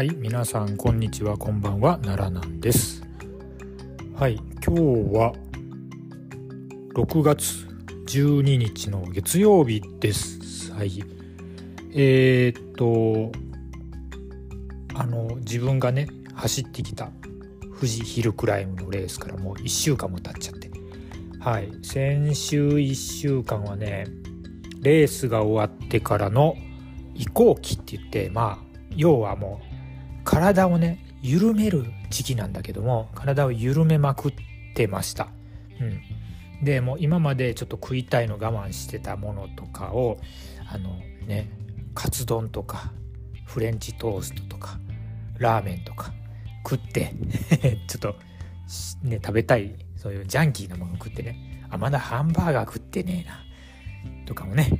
はい、皆さんこんにちは、こんばんは、奈良なんです。はい、今日は6月12日の月曜日です。はい。えー、っと、あの、自分がね、走ってきた富士ヒルクライムのレースからもう1週間も経っちゃって。はい、先週1週間はね、レースが終わってからの移行期って言って、まあ、要はもう、体をね緩める時期なんだけども体を緩めまくってました。うん、でも今までちょっと食いたいの我慢してたものとかをあのねカツ丼とかフレンチトーストとかラーメンとか食って ちょっとね食べたいそういうジャンキーなもの食ってねあまだハンバーガー食ってねえなとかもね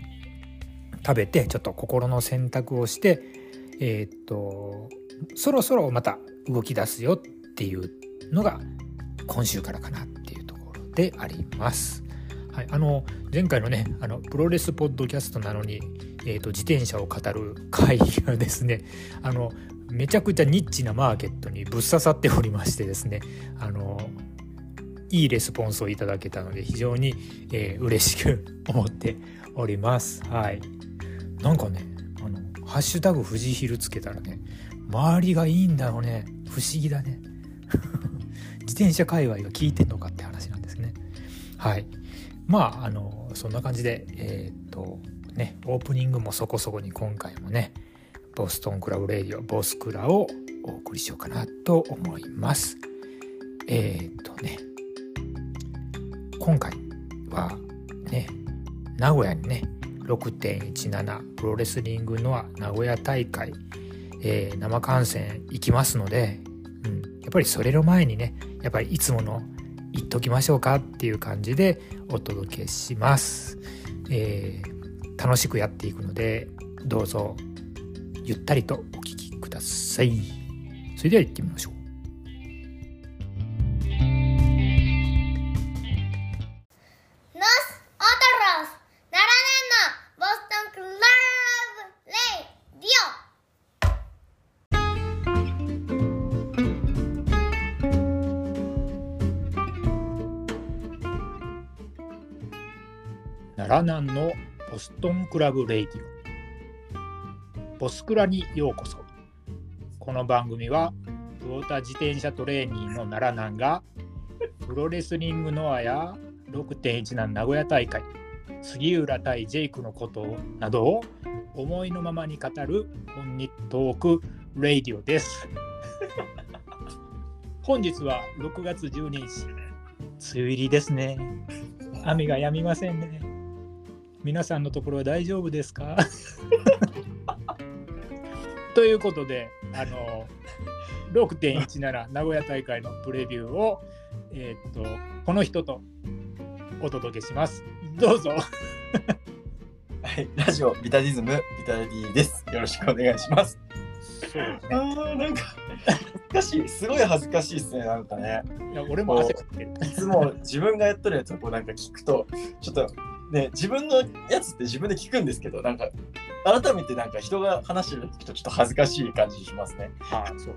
食べてちょっと心の選択をしてえーっとそろそろまた動き出すよっていうのが今週からかなっていうところであります。はい、あの前回のねあのプロレスポッドキャストなのに、えーと自転車を語る会がですねあのめちゃくちゃニッチなマーケットにぶっ刺さっておりましてですねあのいいレスポンスをいただけたので非常に、えー、嬉しく思っております。はい、なんかねあの「ハッシュタグ富士ヒル」つけたらね周りがいいんだろうね。不思議だね。自転車界隈が効いてんのかって話なんですね。はい。まああのそんな感じでえーっとねオープニングもそこそこに今回もねボストンクラブレディオボスクラをお送りしようかなと思います。えーっとね今回はね名古屋にね6.17プロレスリングの名古屋大会えー生観戦行きますので、うん、やっぱりそれの前にねやっぱりいつもの言っときましょうかっていう感じでお届けします、えー楽しくやっていくのでどうぞゆったりとお聴きください。それでは行ってみましょう。奈良南のボストンクラブ Radio。ボスクラにようこそ。この番組はクォーター自転車トレーニーの奈良南がプロレスリングノアや6.17名古屋大会杉浦対ジェイクのことなどを思いのままに語る本日トークレイディオです。本日は6月12日。梅雨入りですね。雨が止みませんね皆さんのところは大丈夫ですか？ということで、あの6.17名古屋大会のプレビューを、えーっとこの人とお届けします。どうぞ。はい、ラジオビタディズムビタディです。よろしくお願いします。そうね。あーなんか恥ずかしい、すごい恥ずかしいですね、なんかね。いや俺もいつも自分がやってるやつをこうなんか聞くと、ちょっとね、自分のやつって自分で聞くんですけど、なんか改めてなんか人が話してるとちょっと恥ずかしい感じしますね。あそう。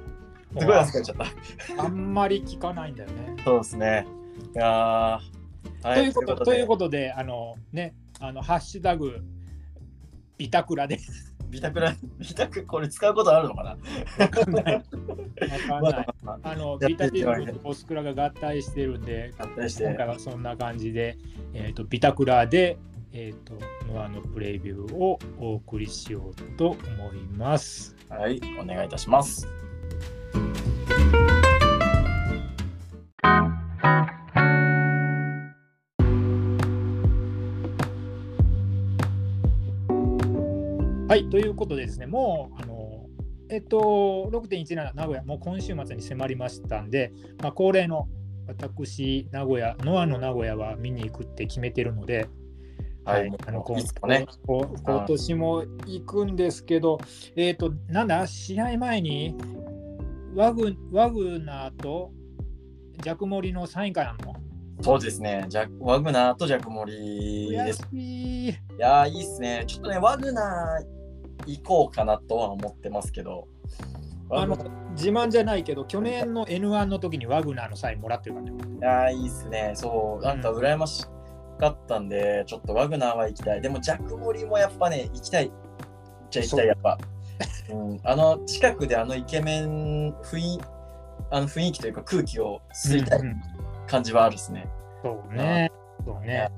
すごい恥ずかしちゃった。あんまり聞かないんだよね。そうですね。いやーはということというでことで、あのね、あのハッシュタグビタクラでビタクラ、ビタク、これ使うことあるのかな？わかんない。わかんない。まああのビタティいただいてズムとボスクラが合体してるんで、合体して今回はそんな感じで、えー、とビタクラで、えー、とノアのプレビューをお送りしようと思います。はい、お願いいたします。はい、ということでですね、もう、あのえっと、6.17名古屋、もう今週末に迫りましたんで、まあ、恒例の私、名古屋、ノアの名古屋は見に行くって決めてるので、はい、あのこいつもね。こう今年も行くんですけど、えっ、と、なんだ、試合前にワグワグナーとジャクモリのサイン会あんのそうですね。ジャワグナーとジャクモリ悔です。しい。いやー、いいっすね。ちょっとね、ワグナー行こうかなとは思ってますけど、あの自慢じゃないけど、去年の N1 の時にワグナーのサインもらってるからね。ああ、いいっすね。そう、なんか羨ましかったんで、ちょっとワグナーは行きたい。でも、ジャック・モリもやっぱね、行きたい。じゃあ行きたい、やっぱ。うん、あの、近くであのイケメン雰囲あの雰囲気というか空気を吸いたいうんうん感じはあるですね。そうね。そうね。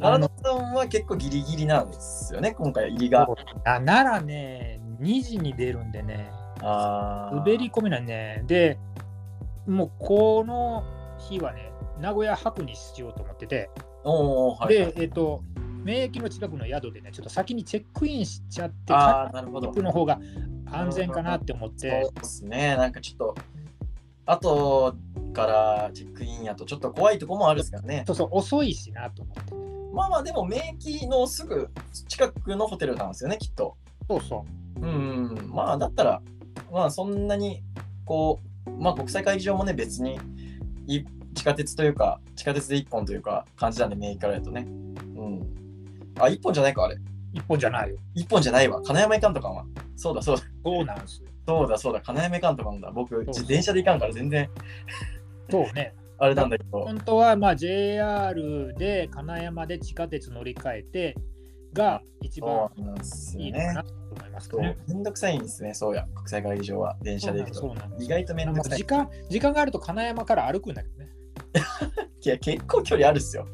奈良さんは結構ギリギリなんですよね、今回入りが。あならね、2時に出るんでね、あー滑り込めないね。で、もうこの日はね、名古屋泊にしようと思ってて、おーはいはいで、えっ、と、免疫の近くの宿でね、ちょっと先にチェックインしちゃって、ああ、なるほどの方が安全かなって思っそうて、ですね、なんかちょっと、後からチェックインやとちょっと怖いとこもあるんですからね。そうそう、遅いしなと思って。まあまあ、でも免疫のすぐ近くのホテルなんですよね、きっと。そうそうん、まあだったら、まあそんなに、こう、まあ国際会議場もね、別にい地下鉄というか、地下鉄で1本というか感じなんで、免疫からやとね。うん。あ、1本じゃないか、あれ。う、一本じゃないよ。1本じゃないわ。金山行かんとかんわ。そうだ、そうだ、そうなんですよ。そうだ、そうだ、金山行かんとかんだ。僕、自転車で行かんから全然、そうね。あれなんだけど。本当はまあ JR で金山で地下鉄乗り換えてが一番いい。のかなと思いますけどね。めんどくさいんですね、そうや。国際会議場は電車で行くと。そうなんです意外とめんどくさい時。間時間があると金山から歩くんだけどね。いや、結構距離あるっすよ。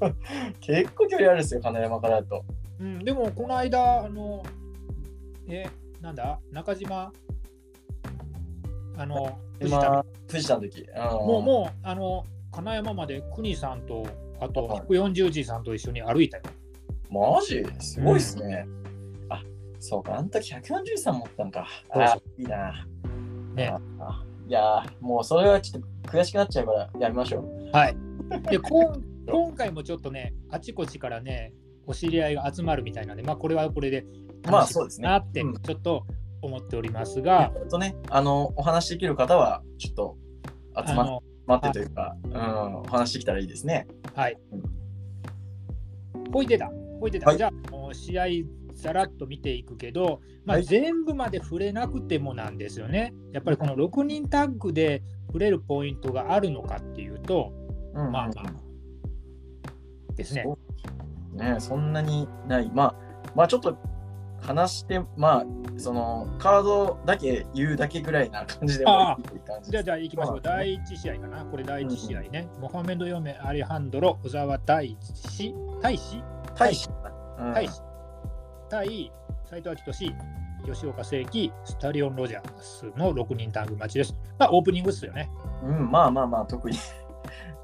結構距離あるっすよ、金山からだと。うん、でもこの間、あの、え、なんだ、中島、あの、藤田今、藤田の時。ももう、もう、あの、金山まで国さんと、あとはい140時さんと一緒に歩いたよ。マジすごいっすね。あ、そうか、あの時143持ったんか。あ、いいな。ねいやー、もうそれはちょっと悔しくなっちゃうからやめましょう。はい。で、こん今回もちょっとね、あちこちからね、お知り合いが集まるみたいなんで、まあ、これはこれでまあそうですねなってうんちょっと思っておりますが、ちょっとね、あの、お話しできる方は、ちょっと集まってというか、うん、お話できたらいいですね。はいうん。ほいでだ、ほいでだ。はいじゃあ、試合さらっと見ていくけど、まあ、はい全部まで触れなくてもなんですよね。やっぱりこの6人タッグで触れるポイントがあるのかっていうと、うんまあまあですね。ねそんなにない。まあ、まあちょっと話して、まあ、そのカードだけ言うだけぐらいな感じでもああいい感じじゃあ。じゃあ行きましょう。第1試合かな。これ第1試合ね。モハメド・ヨメ・アリハンドロ、小沢大志、大志？大使。うん大志対斉藤明俊、吉岡聖輝、スタリオン・ロジャースの6人タッグマッチです。まあ、オープニングっすよね。うん、まあまあまあ、特に、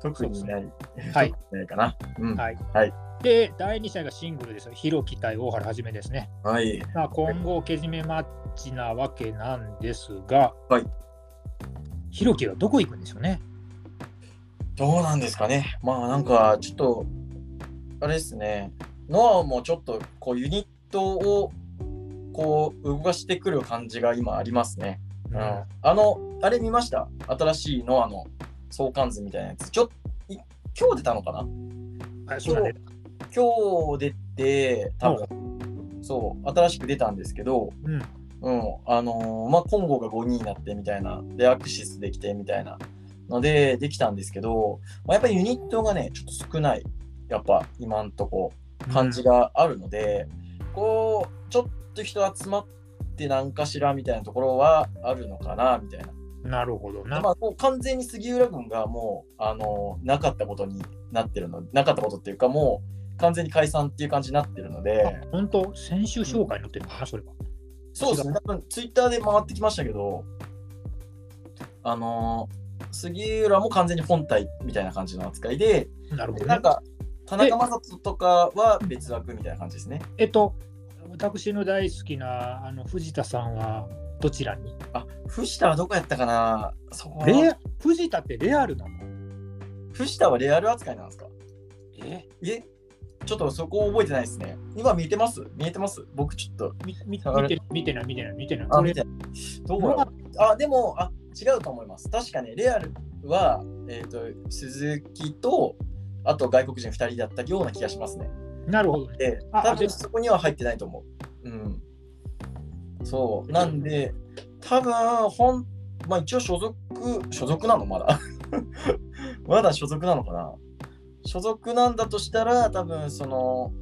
特にない。はいないかな。うん。はい。はいで、第2試合がシングルですよ。ヒロキ対大原はじめですね。はい。まあ、今後、けじめマッチなわけなんですが、はい。ヒロキはどこ行くんでしょうね？どうなんですかね。まあなんか、ちょっと、あれですね。ノアもちょっと、こう、ユニットを、こう、動かしてくる感じが今ありますね。うん。あの、あれ見ました？新しいノアの相関図みたいなやつ。ちょっい今日出たのかな？はい、そう今日出て、多分、そう、新しく出たんですけど、うん。うん、あのーまあ、コンゴが5人になってみたいな、で、アクシスできてみたいなので、できたんですけど、まあ、やっぱりユニットがね、ちょっと少ない、やっぱ今んとこ、感じがあるので、こう、ちょっと人集まって何かしらみたいなところはあるのかな、みたいな。なるほどな。まあ、もう完全に杉浦軍がもう、あのーなかったことになってるの、なかったことっていうか、もう完全に解散っていう感じになってるので、あ本当、先週紹介に載ってるのかな、それは。そうですね、多分ツイッターで回ってきましたけど、あのー杉浦も完全に本体みたいな感じの扱いで、なるほどね。でなんか、田中将人とかは別枠みたいな感じですね。えっと、私の大好きなあの藤田さんはどちらに？あ、藤田はどこやったかな？そうレア藤田ってレアルなの？藤田はレアル扱いなんですか？え？えちょっとそこ覚えてないですね。今見てます？見えてます？僕ちょっと。みみあれ見て見てない見てない見てない。あ、見てない。どうあ、でも、あ、違うと思います。確かね、レアルは、えっ、と、鈴木と、あと外国人2人だったような気がしますね。なるほどね。で、多分そこには入ってないと思う。うん。そう。なんで、多分、ほん、まあ一応所属、所属なの？まだ。まだ所属なのかな？所属なんだとしたら、多分その、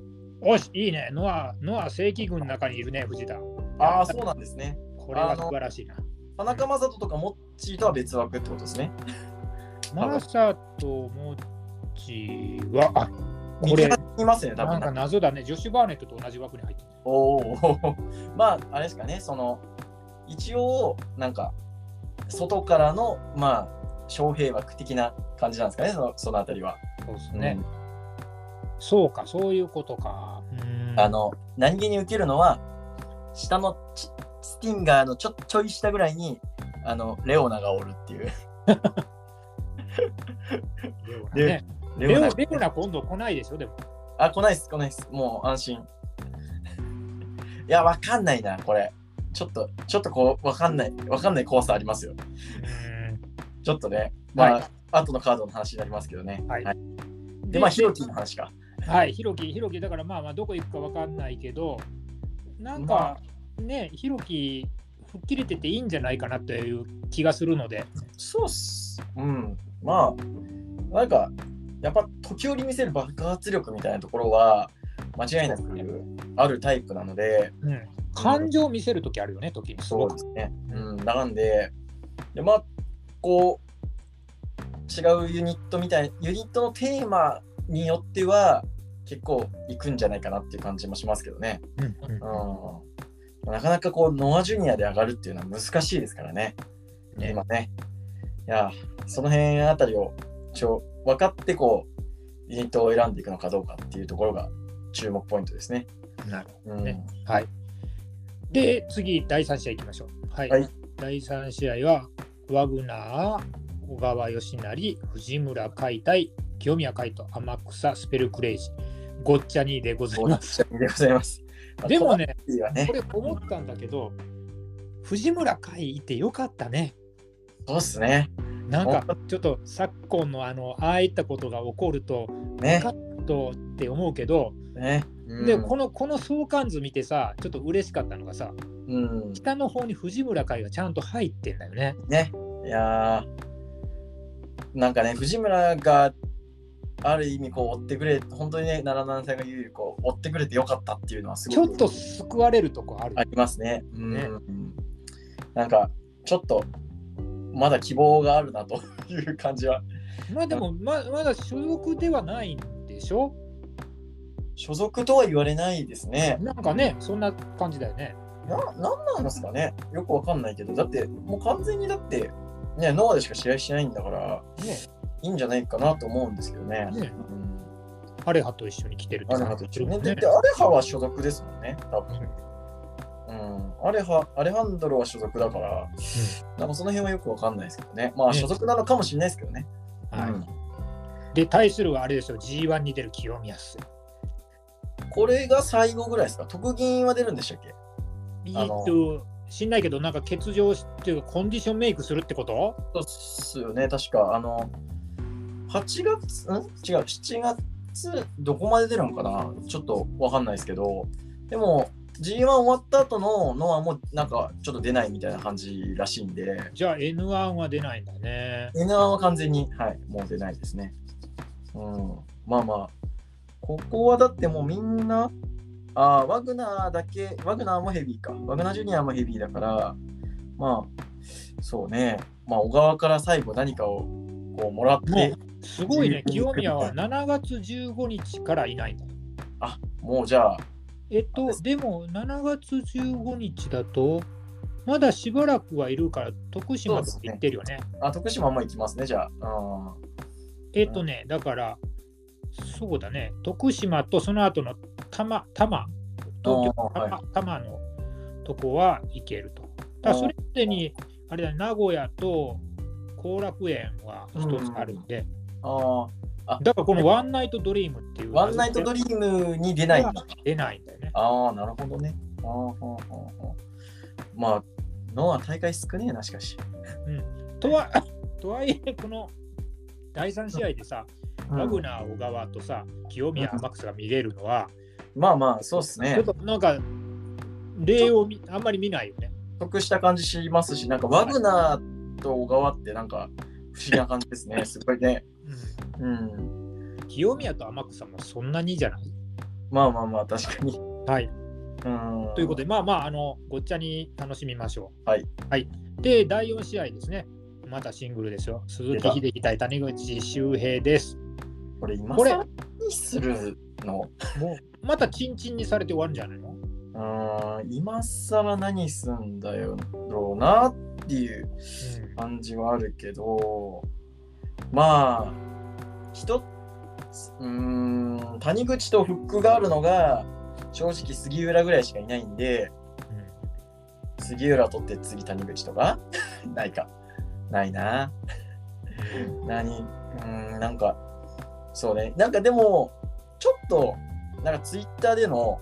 おし、いいね。ノア、ノア正規軍の中にいるね、藤田。ああ、そうなんですね。これは素晴らしいな。田中将人とかモッチーとは別枠ってことですね。マサとモッチは、あこれいますね、多なんか分。謎だね。ジョシュ・バーネットと同じ枠に入ってる。おお。まあ、あれですかね、その、一応、なんか、外からの、まあ、招聘枠的な感じなんですかね、そのそのあたりは。そうですね。うんそうか、そういうことか。うんあの、何気に受けるのは、下のチスティンガーのちょちょい下ぐらいに、あの、レオナがおるっていう。レオナね。レオレオナレオナ今度来ないでしょ、でも。あ、来ないっす、来ないっす。もう安心。いや、わかんないな、これ。ちょっと、ちょっとこう、わかんない、わかんない怖さありますよ。うんちょっとね、まあ、はい後のカードの話になりますけどね。はいで、まあ、ヒロキの話か。はい、ひろき、ひろき、だからまあまあ、どこ行くかわかんないけど、なんかね、ひろき、吹っ切れてていいんじゃないかなという気がするので、そうっす。うん。まあ、なんか、やっぱ時折見せる爆発力みたいなところは、間違いなくあるタイプなので、うん、感情を見せるときあるよね、時に。すそうですね。うん、なんで、でまあ、こう、違うユニットみたい、ユニットのテーマによっては、結構いくんじゃないかなっていう感じもしますけどね。うんうんうん。なかなかこう、ノア・ジュニアで上がるっていうのは難しいですからね。ね今ね。いや、その辺あたりを、ちょ、分かってこう、ユニットを選んでいくのかどうかっていうところが注目ポイントですね。なるうん。ねはい。で、次、第3試合いきましょう。はい。はい第3試合は、ワグナー、小川義成、藤村海対清宮海斗、天草、スペルクレイジ、ごっちゃにでございます。でございます。でもね、ねこ。れ思ったんだけど、藤村海いてよかったね。そうっすね。なんかちょっと昨今のあのああいったことが起こると、ねカットって思うけど、ね。うんでこのこの相関図見てさ、ちょっと嬉しかったのがさ、うん。北の方に藤村海がちゃんと入ってんだよね。ね。いやーなんかね、藤村がある意味こう追ってくれ、本当にね、77歳が言うようにこう追ってくれてよかったっていうのはすごくちょっと救われるとこある。ありますね。うん。ねなんか、ちょっと、まだ希望があるなという感じは。まあでもままだ所属ではないんでしょ？所属とは言われないですね。なんかね、そんな感じだよね。な、なんなんですかねよくわかんないけど、だって、もう完全にだって、ね、ノアでしか試合しないんだから、ねいいんじゃないかなと思うんですけどね。ねうんアレハと一緒に来てるってアレハと一緒にね。で、アレハは所属ですもんね、多分。うん。アレハ、アレハンドロは所属だから、なんかその辺はよくわかんないですけどね。まあ、ね所属なのかもしれないですけどね。はいうんで、対するはあれですよ、G1 に出る清宮っすよ。これが最後ぐらいですか？特銀は出るんでしたっけ？えっと、知んないけど、なんか欠場しっていうか、コンディションメイクするってこと？そうっすよね、確か。あの、8月、ん？違う、7月、どこまで出るのかな？ちょっとわかんないですけど、でも、G1 終わった後のノアもなんかちょっと出ないみたいな感じらしいんで、じゃあ N1 は出ないんだね。N1 は完全に、はい、もう出ないですね。うん、まあまあ、ここはだってもうみんな、あーワグナーだけ、ワグナーもヘビーか。ワグナージュニアもヘビーだから、まあ、そうね、まあ、小川から最後何かをこうもらっても、すごいね、清宮は7月15日からいないんだ。あもうじゃあ、えっと、でも7月15日だと、まだしばらくはいるから、徳島とか行ってるよね。あ徳島も行きますね、じゃあ。えっとね、だから、そうだね、徳島とその後の多摩、多摩、東京あーはい多摩多摩のとこは行けると。だそれまでに、あれだ、名古屋と後楽園は一つあるんで、ああだからこのワンナイトドリームっていうワンナイトドリームに出ないんだ。出ないんだよね。ああ、なるほどね。あーほうほうほうまあ、ノア大会少ねえな、しかし。うん、とは とはいえ、この第3試合でさ、ワグナー小川とさ、清宮天草が見れるのは、まあまあ、そうっすねちょっ。となんか、例をみあんまり見ないよね。得した感じしますし、なんかワグナーと小川ってなんか不思議な感じですね。すごいね。うん。うん、清宮と天草もそんなにじゃない？まあまあまあ、確かに。はい。うん。ということで、まあまあ、あの、ごっちゃに楽しみましょう。はい。はい。で、第4試合ですね。またシングルですよ。鈴木秀樹対谷口周平です。これ今これ更にするの？もう、またチンチンにされて終わるんじゃないの？うーん、今更何すんだよろうなっていう感じはあるけど、まあ、一つ、うーん、谷口とフックがあるのが、正直杉浦ぐらいしかいないんで、杉浦取って次谷口とか？ないか。ないな。何？うーん、なんか、そうね。なんかでも、ちょっと、なんかツイッターでの、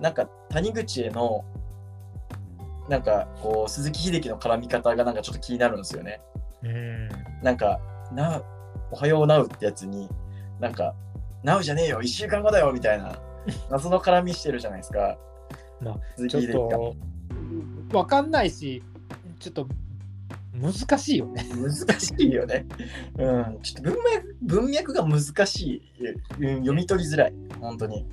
なんか谷口への、なんかこう、鈴木秀樹の絡み方がなんかちょっと気になるんですよね。うん。うんなんか、な、おはようなうってやつに、なんか、なうじゃねえよ、1週間後だよ、みたいな、謎の絡みしてるじゃないですか。まあ鈴木秀樹が。と、わかんないし、ちょっと難しいよね。難しいよね。うん。ちょっと文脈文脈が難しい。うん読み取りづらい。本当に。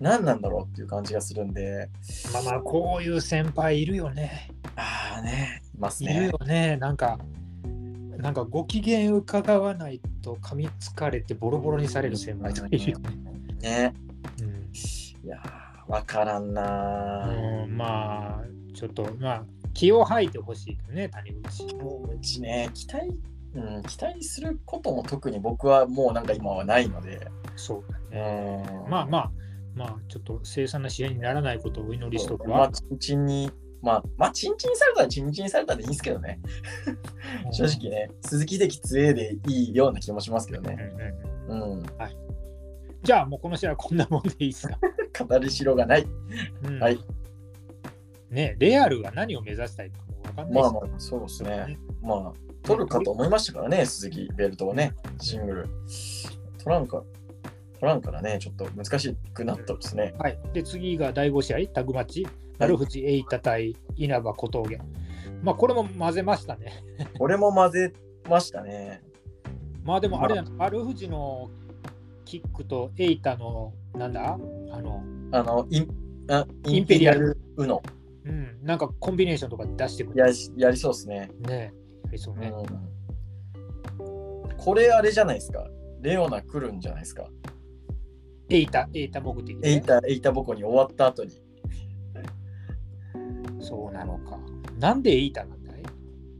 何なんだろうっていう感じがするんで。まあまあ、こういう先輩いるよね。ああね、いますいるねよ。ね。なんか、なんかご機嫌伺わないと噛みつかれてボロボロにされる先輩とかいるよね。ね。うんいやー、わからんなー。うん、まあ、ちょっと、まあ、気を吐いてほしいけどね、谷口。もううちね、期待、うん、期待することも特に僕はもうなんか今はないので。そうだうね。ん。まあまあ、まあ、ちょっと凄惨な試合にならないことをお祈りしとくまあ、わ。チンチンに、まあ、まあ、チンチンされたらチンチンされたでいいんですけどね。正直ね、鈴木秀樹強えでいいような気もしますけどね。うんうんうんうん。じゃあ、もうこの試合はこんなもんでいいですか？語りしろがない。うんはい。ねレアルが何を目指したいかもわかんないしまあまあ、そうですね。まあ、取るかと思いましたからね、鈴木ベルトはね、シングル。取らんか、取らんからね、ちょっと難しくなったですね。はい。で、次が第5試合、タグマッチ、丸藤エイタ対稲葉小峠。まあ、これも混ぜましたね。これも混ぜましたね。まあ、でもあれだ、丸藤のキックとエイタの、なんだ？あの、あの、インあインペリアルウノうん、なんかコンビネーションとか出してくる。やりやりそうですね。ねやりそうね。うんこれあれじゃないですか？レオナ来るんじゃないですか？エイタ、エイタ目的で、ね。エイタ、エイタボコに終わった後に。そうなのか。なんでエイタなんだい？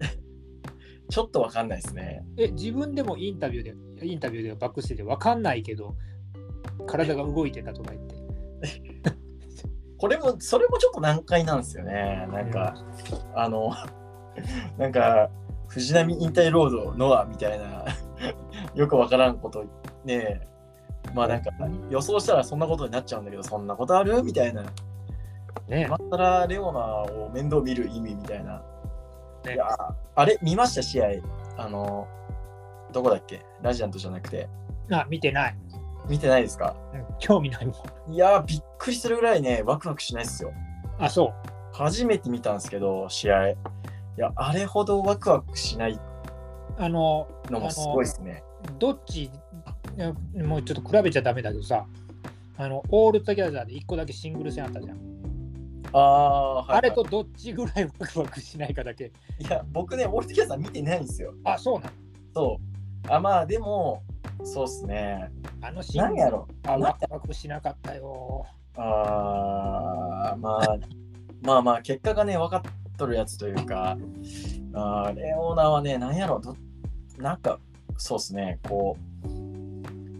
ちょっとわかんないですね。え、自分でもインタビューで、インタビューでバックしててわかんないけど、体が動いてたとか言って。これも、それもちょっと難解なんですよね。なんか、あの、なんか、藤波引退ロード、ノアみたいな、よくわからんことね、まあなんか、予想したらそんなことになっちゃうんだけど、そんなことあるみたいな。ね今更レオナを面倒見る意味みたいな。ねいやーあれ、見ました？試合。あの、どこだっけ？ラジアントじゃなくて。あ、見てない。見てないですか？うん興味ないもん。いやー、びっくりするぐらいね、ワクワクしないですよ。あ、そう。初めて見たんですけど、試合。いや、あれほどワクワクしないあの、のもすごいですね。どっち、もうちょっと比べちゃダメだけどさ、あの、 All Together で1個だけシングル戦あったじゃん。ああ、はい、はい。あれとどっちぐらいワクワクしないかだけ。いや、僕ね、オールテキャさん見てないんですよ。あ、そうなの。そう。あ、まあ、でも、そうっすね。あのシングル何やろ？あ、ワクワクしなかったよ。あーまあ、まあまあ、結果がね、分かっとるやつというか、あーレオナはね、なんやろ？ど、なんか、そうっすね、こう。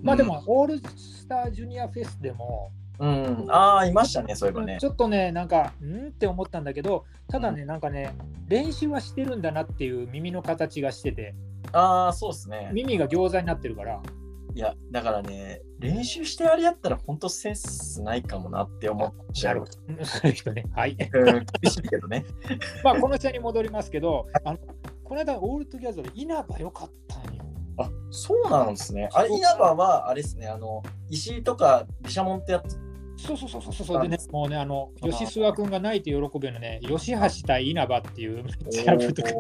まあでも、オールスタージュニアフェスでも、うん、うん、ああ、いましたね、そういえばねち。ょっとね、なんか、んって思ったんだけど、ただね、なんかね、練習はしてるんだなっていう耳の形がしてて、ああ、そうっすね。耳が餃子になってるから、いや、だからね、練習してあれやったら、本当センスないかもなって思っちゃうなるほ。ど。うんそういう人ね。はい。うん厳しいけどね。まあ、この試合に戻りますけど、あのこの間、オールトギャザーで稲葉良かったんよ。あそうなんですね。あれ、稲葉は、あれですね、あの、石井とか、毘沙門ってやつそうそうそうそうそう。でね、もうね、あの、吉諏訪君が泣いて喜ぶようなね、吉橋対稲葉っていうめっちゃとか。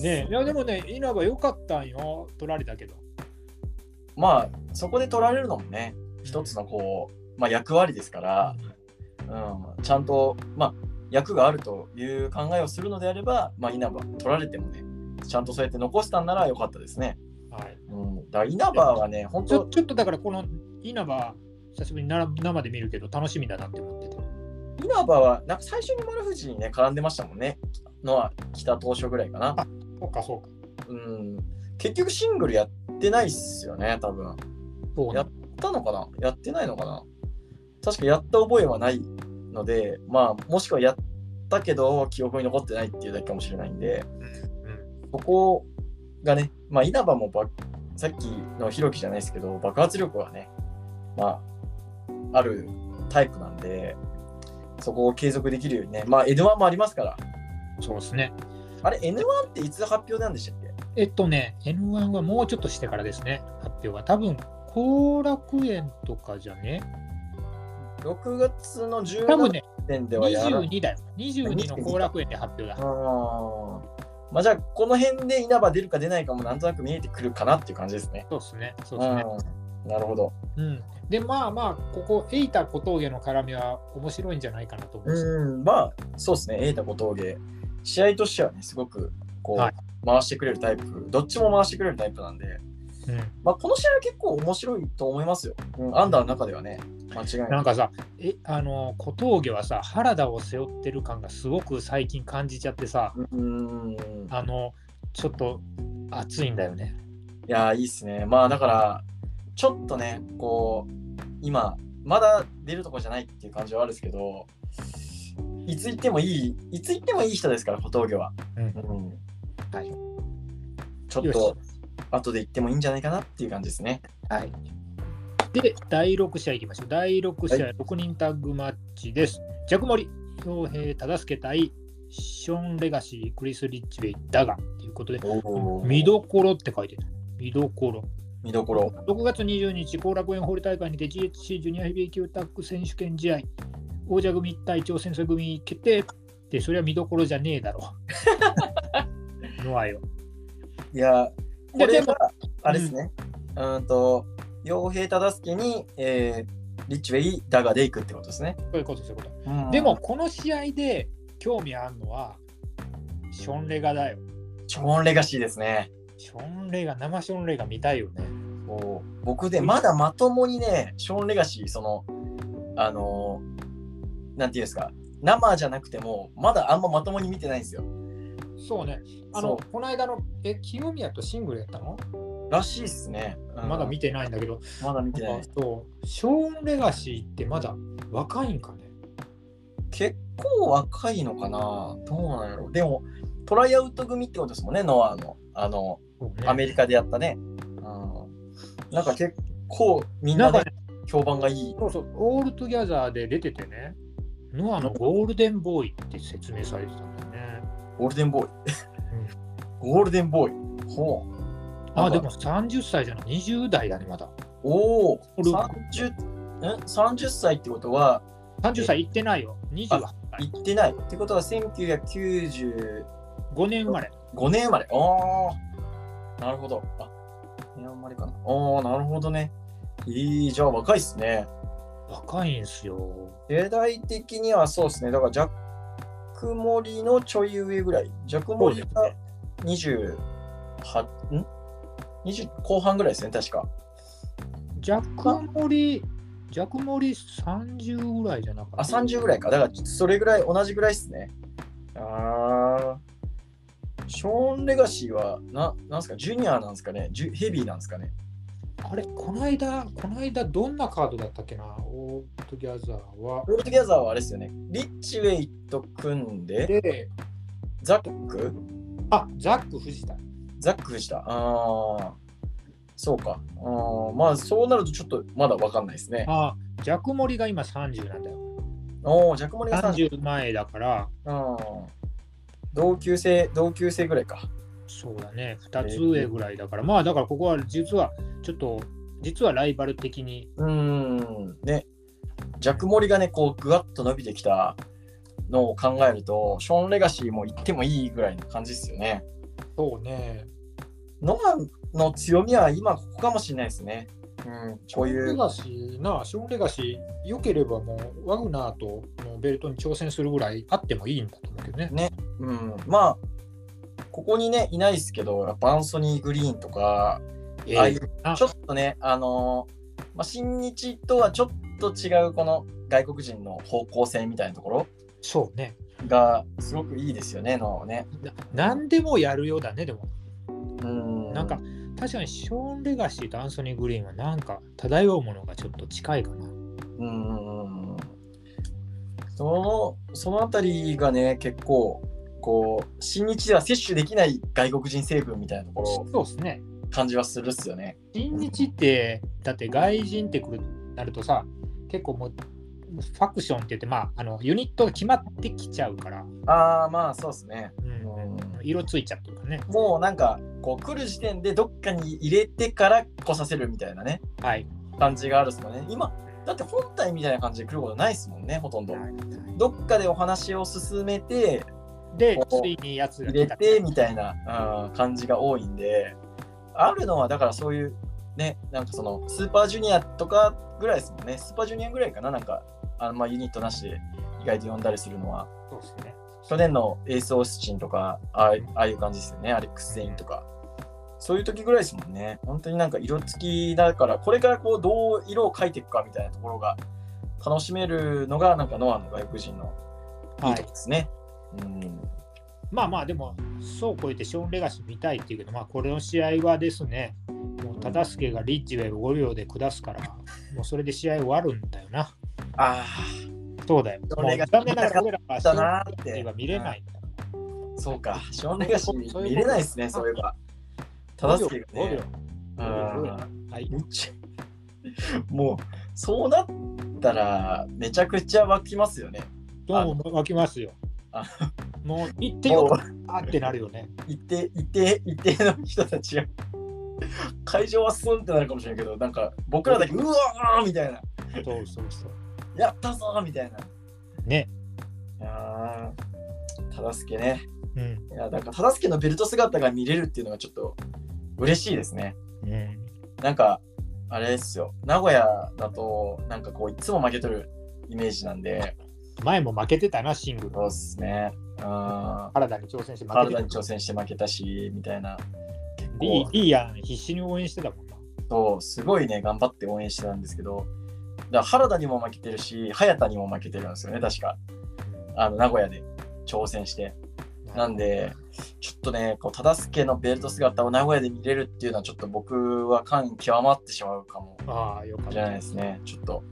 ね、いやでもね、稲葉良かったんよ、取られたけど。まあ、そこで取られるのもね、一つのこう、まあ、役割ですから、うん、ちゃんと、まあ、役があるという考えをするのであれば、まあ、稲葉取られてもね、ちゃんとそうやって残したんなら良かったですね。はい、うん、だから稲葉はね、本当ちょっとだから、この稲葉、久しぶりにな生で見るけど、楽しみだなって思ってて。稲葉はなんか最初に丸藤にね、絡んでましたもんね。のは北当初ぐらいかな。あそうか、そうか。うん、結局シングルやってないっすよね、多分。そうやったのかな？やってないのかな？確かやった覚えはないので、まあ、もしくはやったけど、記憶に残ってないっていうだけかもしれないんで、そこがね、まあ、稲葉もばさっきのひろきじゃないですけど、爆発力はね、まあ、あるタイプなんで、そこを継続できるようにね、まあ、N1 もありますから、そうですね。あれ、N1 っていつ発表なんでしたっけ？えっとね、N1 はもうちょっとしてからですね、発表が。多分後楽園とかじゃね、?6 月の10多分ね、点ではやらない。22だよ。22の後楽園で発表だ。まあじゃあこの辺で稲葉出るか出ないかもなんとなく見えてくるかなっていう感じですね。そうですね。そうですね。うん、なるほど。うん。で、まあまあ、ここ、エイタ小峠の絡みは面白いんじゃないかなと思うんまあそうですね、瑛太小峠。試合としてはね、すごくこう、はい回してくれるタイプ、どっちも回してくれるタイプなんで、うんまあこの試合は結構面白いと思いますよ。うん、アンダーの中ではね、間違いな。ないんかさ、え、あの、小峠はさ、原田を背負ってる感がすごく最近感じちゃってさ、うん、いあの、ちょっと熱いんだよね。やー、いいっすね。まあだから、ちょっとね、こう、今、まだ出るとこじゃないっていう感じはあるんですけど、いつ行ってもいい、いつ行ってもいい人ですから、小峠は。うんうん、はい。ちょっと、後で行ってもいいんじゃないかなっていう感じですね。はい。で、第6試合いきましょう。第6試合、6人タッグマッチです。ジャクモリ、傭兵忠介対ショーン・レガシー、クリス・リッチウェイ、だが、ということで、見どころって書いてる。見どころ。見どころ。6月20日、後楽園ホール大会にて GHC ジュニアヘビー級タッグ選手権試合、王者組対挑戦者組決定って、それは見どころじゃねえだろう。のあよ。いや、これが、あれですね。うんと、傭兵忠介に、えーリッチウェイ、ダガで行くってことですね。そういうこと、そういうこと。でも、、この試合で興味あるのは、ショーン・レガだよ。ショーンレガシーですね。ショーン・レガ、生ショーン・レガ見たいよね。こう僕でまだまともにね、ショーンレガシー、その、あのーなんていうんですか、生じゃなくても、まだあんままともに見てないんですよ。そうね。あその、この間の、え、清宮とシングルやったの、らしいっすね。うんまだ見てないんだけど、まだ見てないあ。そう、ショーン・レガシーってまだ若いんかね？結構若いのかな？どうなんやろでも、トライアウト組ってことですもんね、ノアの。あの、アメリカでやったね。うん、なんか結構みんなで評判がいい。そうそう、オールトギャザーで出ててね、ノアのゴールデンボーイって説明されてたんだよね。ゴールデンボーイ。ゴールデンボーイ。ほう。あ、でも30歳じゃない、20代だね、まだ。おお、これ30、ん ?30 歳ってことは、30歳いってないよ、28歳。行ってない。ってことは、1995 5年生まれ。年生まれ。おー。なるほど。あ、年生まれかな。おー、なるほどね。いい、じゃあ若いっすね。若いんすよ。世代的にはそうですね。だから、ジャック・モリのちょい上ぐらい。ジャック・モリが28、ん ?20 後半ぐらいですね、確か。ジャックモリ、ジャックモリ30ぐらいじゃなかあ、った。30ぐらいか。だから、それぐらい、同じぐらいですね。あー。ショーン・レガシーは、な、なんすか、ジュニアなんですかねジュヘビーなんですかねあれ、この間、この間どんなカードだったっけな？オールトギャザーは。オールトギャザーはあれですよね。リッチウェイと組んで、で、ザック？あ、ザック藤田。ザックした。ああ。そうか。あーまあ、そうなるとちょっとまだわかんないですね。あ、ジャックモリが今30なんだよ。おお、ジャクモリが30。30前だから、うん。同級生、同級生ぐらいか。そうだね、2つ上ぐらいだから、まあだからここは実はちょっと実はライバル的に。うーん、ね、ジャック・モリがね、こう、ぐわっと伸びてきたのを考えると、ショーン・レガシーも行ってもいいぐらいの感じですよね。そうね。ノアの強みは今ここかもしれないですね。うん、こういう。ショーンレガシーな、ショーン・レガシー、良ければもうワグナーとのベルトに挑戦するぐらいあってもいいんだと思うけどね。うん、まあ、ここにね、いないですけど、やっぱアンソニー・グリーンとか、えああいうあちょっとね、あのーまあ、新日とはちょっと違うこの外国人の方向性みたいなところ？そうね。がすごくいいですよね、のね。な何でもやるようだね、でも。うん。なんか、確かにショーン・レガシーとアンソニー・グリーンはなんか漂うものがちょっと近いかな。うん。その、そのあたりがね、結構、こう、新日では摂取できない外国人成分みたいなところそうですね。感じはするっすよね。新日って、だって外人ってくるなるとさ、結構もう、ファクションって言って、まあ、あのユニットが決まってきちゃうから、ああ、まあそうですね。うんうん色ついちゃってるからね。もうなんか、こう来る時点でどっかに入れてから来させるみたいなね、はい。感じがあるっすもんね。今、だって本体みたいな感じで来ることないっすもんね、ほとんど。どっかでお話を進めて、で、ついにやつが入れてみたいな、うん感じが多いんで、あるのはだからそういう、ね、なんかそのスーパージュニアとかぐらいですもんね。スーパージュニアぐらいかな、なんか、あのまあユニットなしで意外と呼んだりするのは。そうですね。去年のエース・オースチンとかああいああいう感じですよね、アレックス・ゼインとか。そういう時ぐらいですもんね。本当になんか色付きだから、これからこうどう色を描いていくかみたいなところが楽しめるのが、なんかノアの外国人のいいとこですね。うんまあまあ、でも、そう超えてショーン・レガシー見たいっていうけど、まあ、これの試合はですね、もう忠助がリッチウェイを5秒で下すから、もうそれで試合終わるんだよな。あそうだよ。もうショーンレガシー残念ながら俺らはショーン・レだなーってガシーは見れないそうか。ショーン・レガシそういうことー見れないですね、そういえば。忠助が5秒ね。5秒うんはい。もう、そうなったら、めちゃくちゃ湧きますよね。どうも湧きますよあ。もう行ってよあってなるよね。一定、一定、一定の人たちが、会場はスンってなるかもしれないけど、なんか、僕らだけ、うわーみたいな、そうそうそう。やったぞーみたいな。いね。やー、忠助ね。うん。いや、なんか、忠助のベルト姿が見れるっていうのがちょっと嬉しいですね。うん。なんか、あれですよ、名古屋だと、なんかこう、いつも負けとるイメージなんで、前も負けてたな、シングル。そうですね。うん。原田に挑戦して負けてた。体に挑戦して負けたし、みたいな。結構いいいいやん、必死に応援してたもんな。そう、すごいね、頑張って応援してたんですけど、だ原田にも負けてるし、早田にも負けてるんですよね、確か。あの、名古屋で挑戦して。なんで、ちょっとね、こう、忠助のベルト姿を名古屋で見れるっていうのは、ちょっと僕は感極まってしまうかもああ、よかっしれないた。ですね。ちょっと、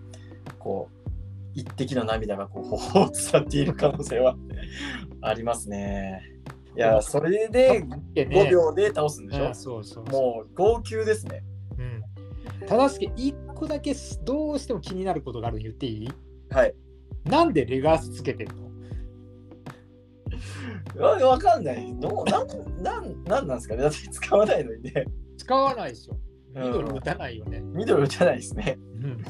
こう、一滴の涙がこう、頬を伝っている可能性は ありますね。いや、それでで5秒で倒すんでしょ、うんそうそうそう。もう号泣ですね。うん。忠個だけどうしても気になることがあるの言っていい？はい。なんでレガースつけてんの？わわかんない。どうなんなんなんなんですかね？だって使わないのにね。使わないでしょ。ル打たないよね。ミドル打たないですね。うん。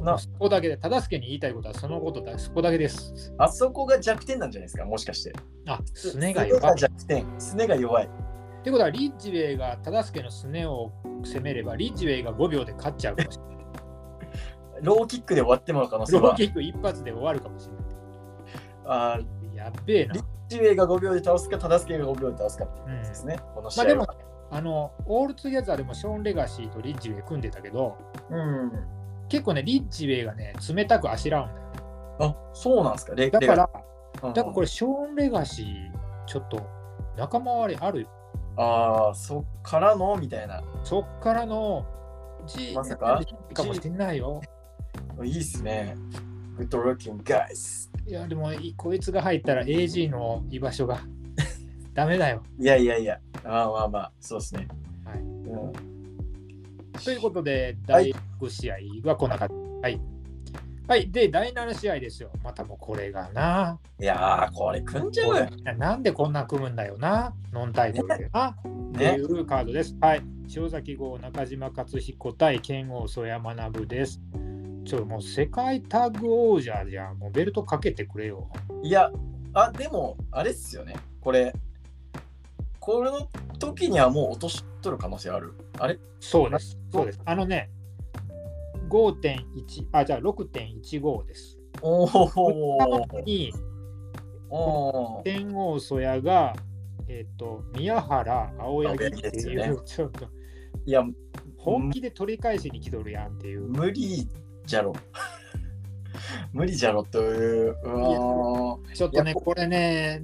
なそこだけで、忠助に言いたいことはそのことだ、そこだけです。あそこが弱点なんじゃないですか？もしかして。あ、すねが弱い。っ弱点。すねが弱い。てことは、リッジウェイが忠助のすねを攻めれば、リッジウェイが5秒で勝っちゃうかもしれない。ローキックで終わってもらう可能性はローキ。ック一発で終わるかもしれない。あーやっべえなリ。ッチウェイが5秒で倒すか、タダスケが5秒で倒すかっていうですね。この試。まあでも、あの、オールツギャザーでもショーン・レガシーとリッジウェイ組んでたけど、うん。結構ね、リッジウェイがね、冷たくあしらうんだよね。あ、そうなんですか？レだから、レだガからこれ、ショーン・レガシー、ちょっと仲間割りあるよ。ああ、そっからの？みたいな。そっからの、G まさか？かもしれないよ。いいっすね。Good looking guys. いや、でも、いこいつが入ったら AG の居場所が ダメだよ。いやいやいや。まあまあまあ、そうですね。はいうんということで、はい第6試合はこんな感じ。はい。はい、で、第7試合ですよ。またもうこれがな。いやー、これ組んじゃうよ。なんでこんな組むんだよな。ノンタイトルでな。ってねい。うカードです。はい。塩崎号中島克彦対剣王曽山学です。ちょ、もう世界タッグ王者じゃん。もうベルトかけてくれよ。いや、あ、でも、あれっすよね。これ、これの時にはもう落としとる可能性ある。あれ？そうです。そうです。あのね、5.1、あ、じゃあ6.15です。おお。に、天王曽谷が、えっ、と、宮原青柳っていう、よねちょっといや、本気で取り返しに来とるやんっていう。無理じゃろ。無理じゃろという。うちょっとね、これね、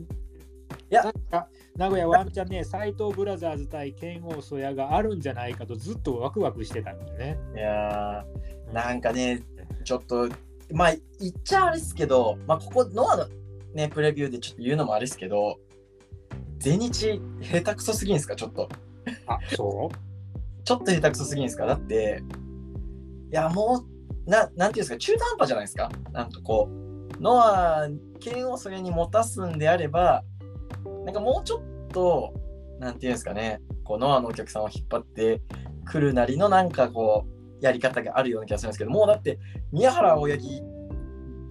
いやなんか名古屋ワンチャンね、斎藤ブラザーズ対剣王曽谷があるんじゃないかとずっとワクワクしてたんだよね。いやーなんかね、ちょっと、まあ、言っちゃあれですけど、まあ、ここ、ノアのね、プレビューでちょっと言うのもあれですけど、全日、下手くそすぎんすか、ちょっと。あ、そちょっと下手くそすぎんすか。だって、いや、もう、ななんていうんですか、中途半端じゃないですか？なんかこう、ノア、剣をそれに持たすんであれば、なんかもうちょっと、なんていうんですかね、こう、ノアのお客さんを引っ張ってくるなりの、なんかこう、やり方があるような気がするんですけど、もうだって、宮原青柳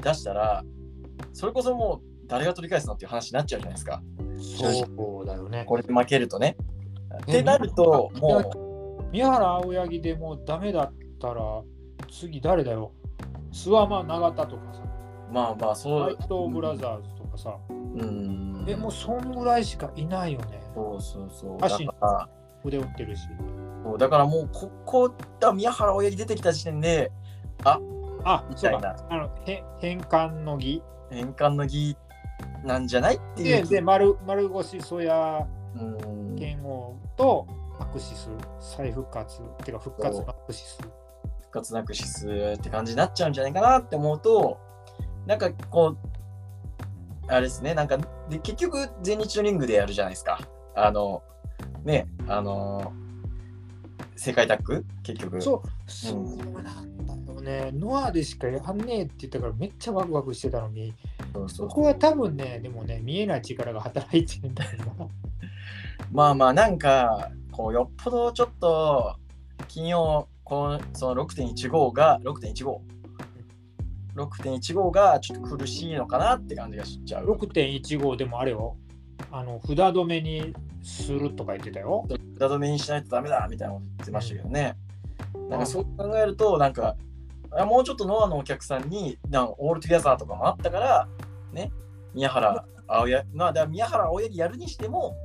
出したら、それこそもう、誰が取り返すのっていう話になっちゃうじゃないですか。うそうだよね。これで負けるとね。ってなると、もう、宮原青柳でもうダメだったら、次誰だよ？諏訪間永田とかさ、まあまあ、そう。斎藤ブラザーズとかさ、うん。え、もうそんぐらいしかいないよね。そうそうそう。だ足から、腕折ってるし。そうだからもう、ここだ、宮原親父出てきた時点で、あ、みたいな。あの、へ返還の儀返還の儀なんじゃないっていで、う。で丸丸腰曽谷うん。剣王とアクシス再復活っていうか復活のアクシス復活なくしすって感じになっちゃうんじゃないかなって思うと、なんかこう、あれですね、なんか、で結局、全日のリングでやるじゃないですか。あの、ね、あの、世界タッグ結局。そうそうなんだよねノアでしかやんねえって言ったからめっちゃワクワクしてたのにそうそそうこは多分ねでもね見えない力が働いてるんだよな まあまあなんかこうよっぽどちょっと金曜このその6.15が6.15 6.15がちょっと苦しいのかなって感じがしちゃう。6.15でもあれよあの札止めにするとか言ってたよ札止めにしないとダメだみたいなこと言ってましたけどね。なんかそう考えるとなんかあもうちょっとノアのお客さんになんかオールトゥギャザーとかもあったからね宮原青柳まあだ宮原青柳やるにしても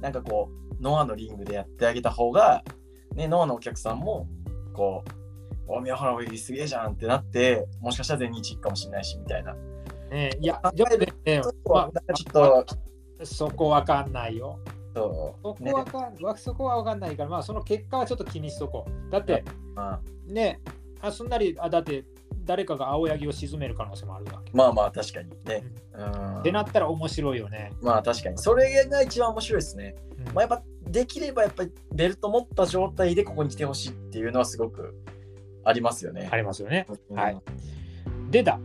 なんかこうノアのリングでやってあげた方がねノアのお客さんもこうお宮原青柳すげえじゃんってなってもしかしたら全日行くかもしれないしみたいな。ねいや考でねまあ、ちょっとそこわかんないよ。そそこわかん、わそこはわかんないからまあその結果はちょっと気にしとこう。だってまあねあすんなりあだって誰かが青柳を沈める可能性もあるわけまあまあ確かにね。うんってなったら面白いよね。まあ確かにそれが一番面白いですね。うんまあ、やっぱできればやっぱりベルト持った状態でここに来てほしいっていうのはすごくありますよね。ありますよね。うんはい。でだ、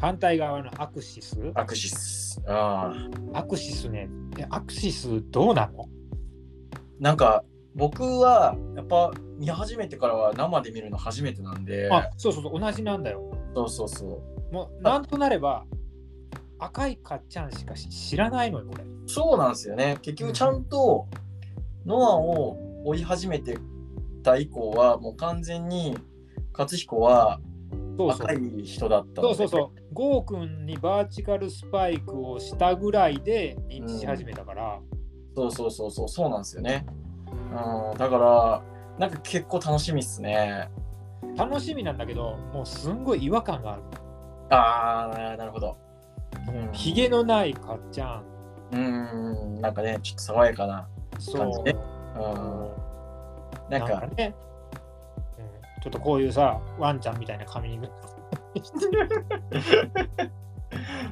反対側のアクシス。アクシス。ああ。アクシスね、えアクシスどうなの？なんか僕はやっぱ見始めてからは生で見るの初めてなんで、あ、そうそうそう、同じなんだよ。そうそうそう。もう、なんとなれば、赤いかっちゃんしか知らないのよ、これ。そうなんですよね。結局ちゃんとノアを追い始めてた以降はもう完全に勝彦は赤。い人だったそうそうそう。ゴー君にバーチカルスパイクをしたぐらいで認知し始めたから、そうそうそうそうそうなんですよね。うん、だからなんか結構楽しみっすね。楽しみなんだけど、もうすんごい違和感がある。ああ、なるほど。うんひげのないかっちゃん。うん、なんかね、ちょっと爽やかな。そう。感じねうん、なんか、ね、うん、ちょっとこういうさ、ワンちゃんみたいな髪に。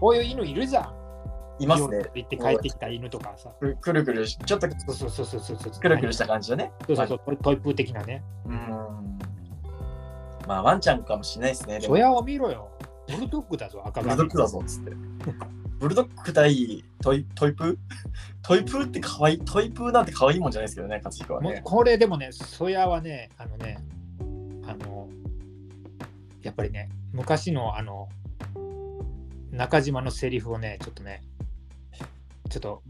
こういう犬いるじゃん。いますね。行って帰ってきた犬とかさ。くくるくるし、ちょっとそうそうそうそうそう。くるくるした感じだね。そうそうそう、トイトイプー的なね。うん。まあ、ワンちゃんかもしれないですね。征矢を見ろよ。ブルドッグだぞ、赤ブルドッグだぞっつって。ブルドッグ対トイトイプー？トイプーって可愛い、トイプーなんて可愛いもんじゃないですけどね、勝彦はね。これでもね、征矢はね、あのね、あの、やっぱりね、昔のあの、中島のセリフをね、ちょっとね、ちょっと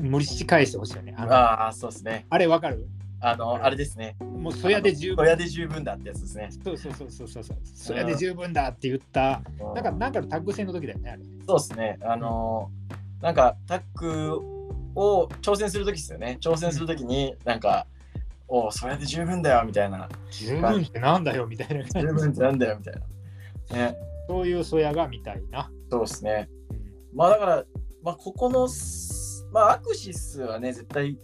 無理し返してほしいよね。あのあああ、そうですね。れわかる？あの、あれですね。もうソヤで十分。小屋で十分だってやつですね。そうそうそうそうそうそう。ソヤで十分だって言った、うんなんか、なんかのタッグ戦の時だよね、あれ。そうですね。あのーなんかタックを挑戦するときですよね。挑戦するときに、なんか、おうそれで十分だよみたいな。十分ってなんだよみたいな十分ってなんだよみたいな。ね、そういうソヤが見たいな。そうですね。うんまあだから、まあここのす、まあアクシスはね、絶対、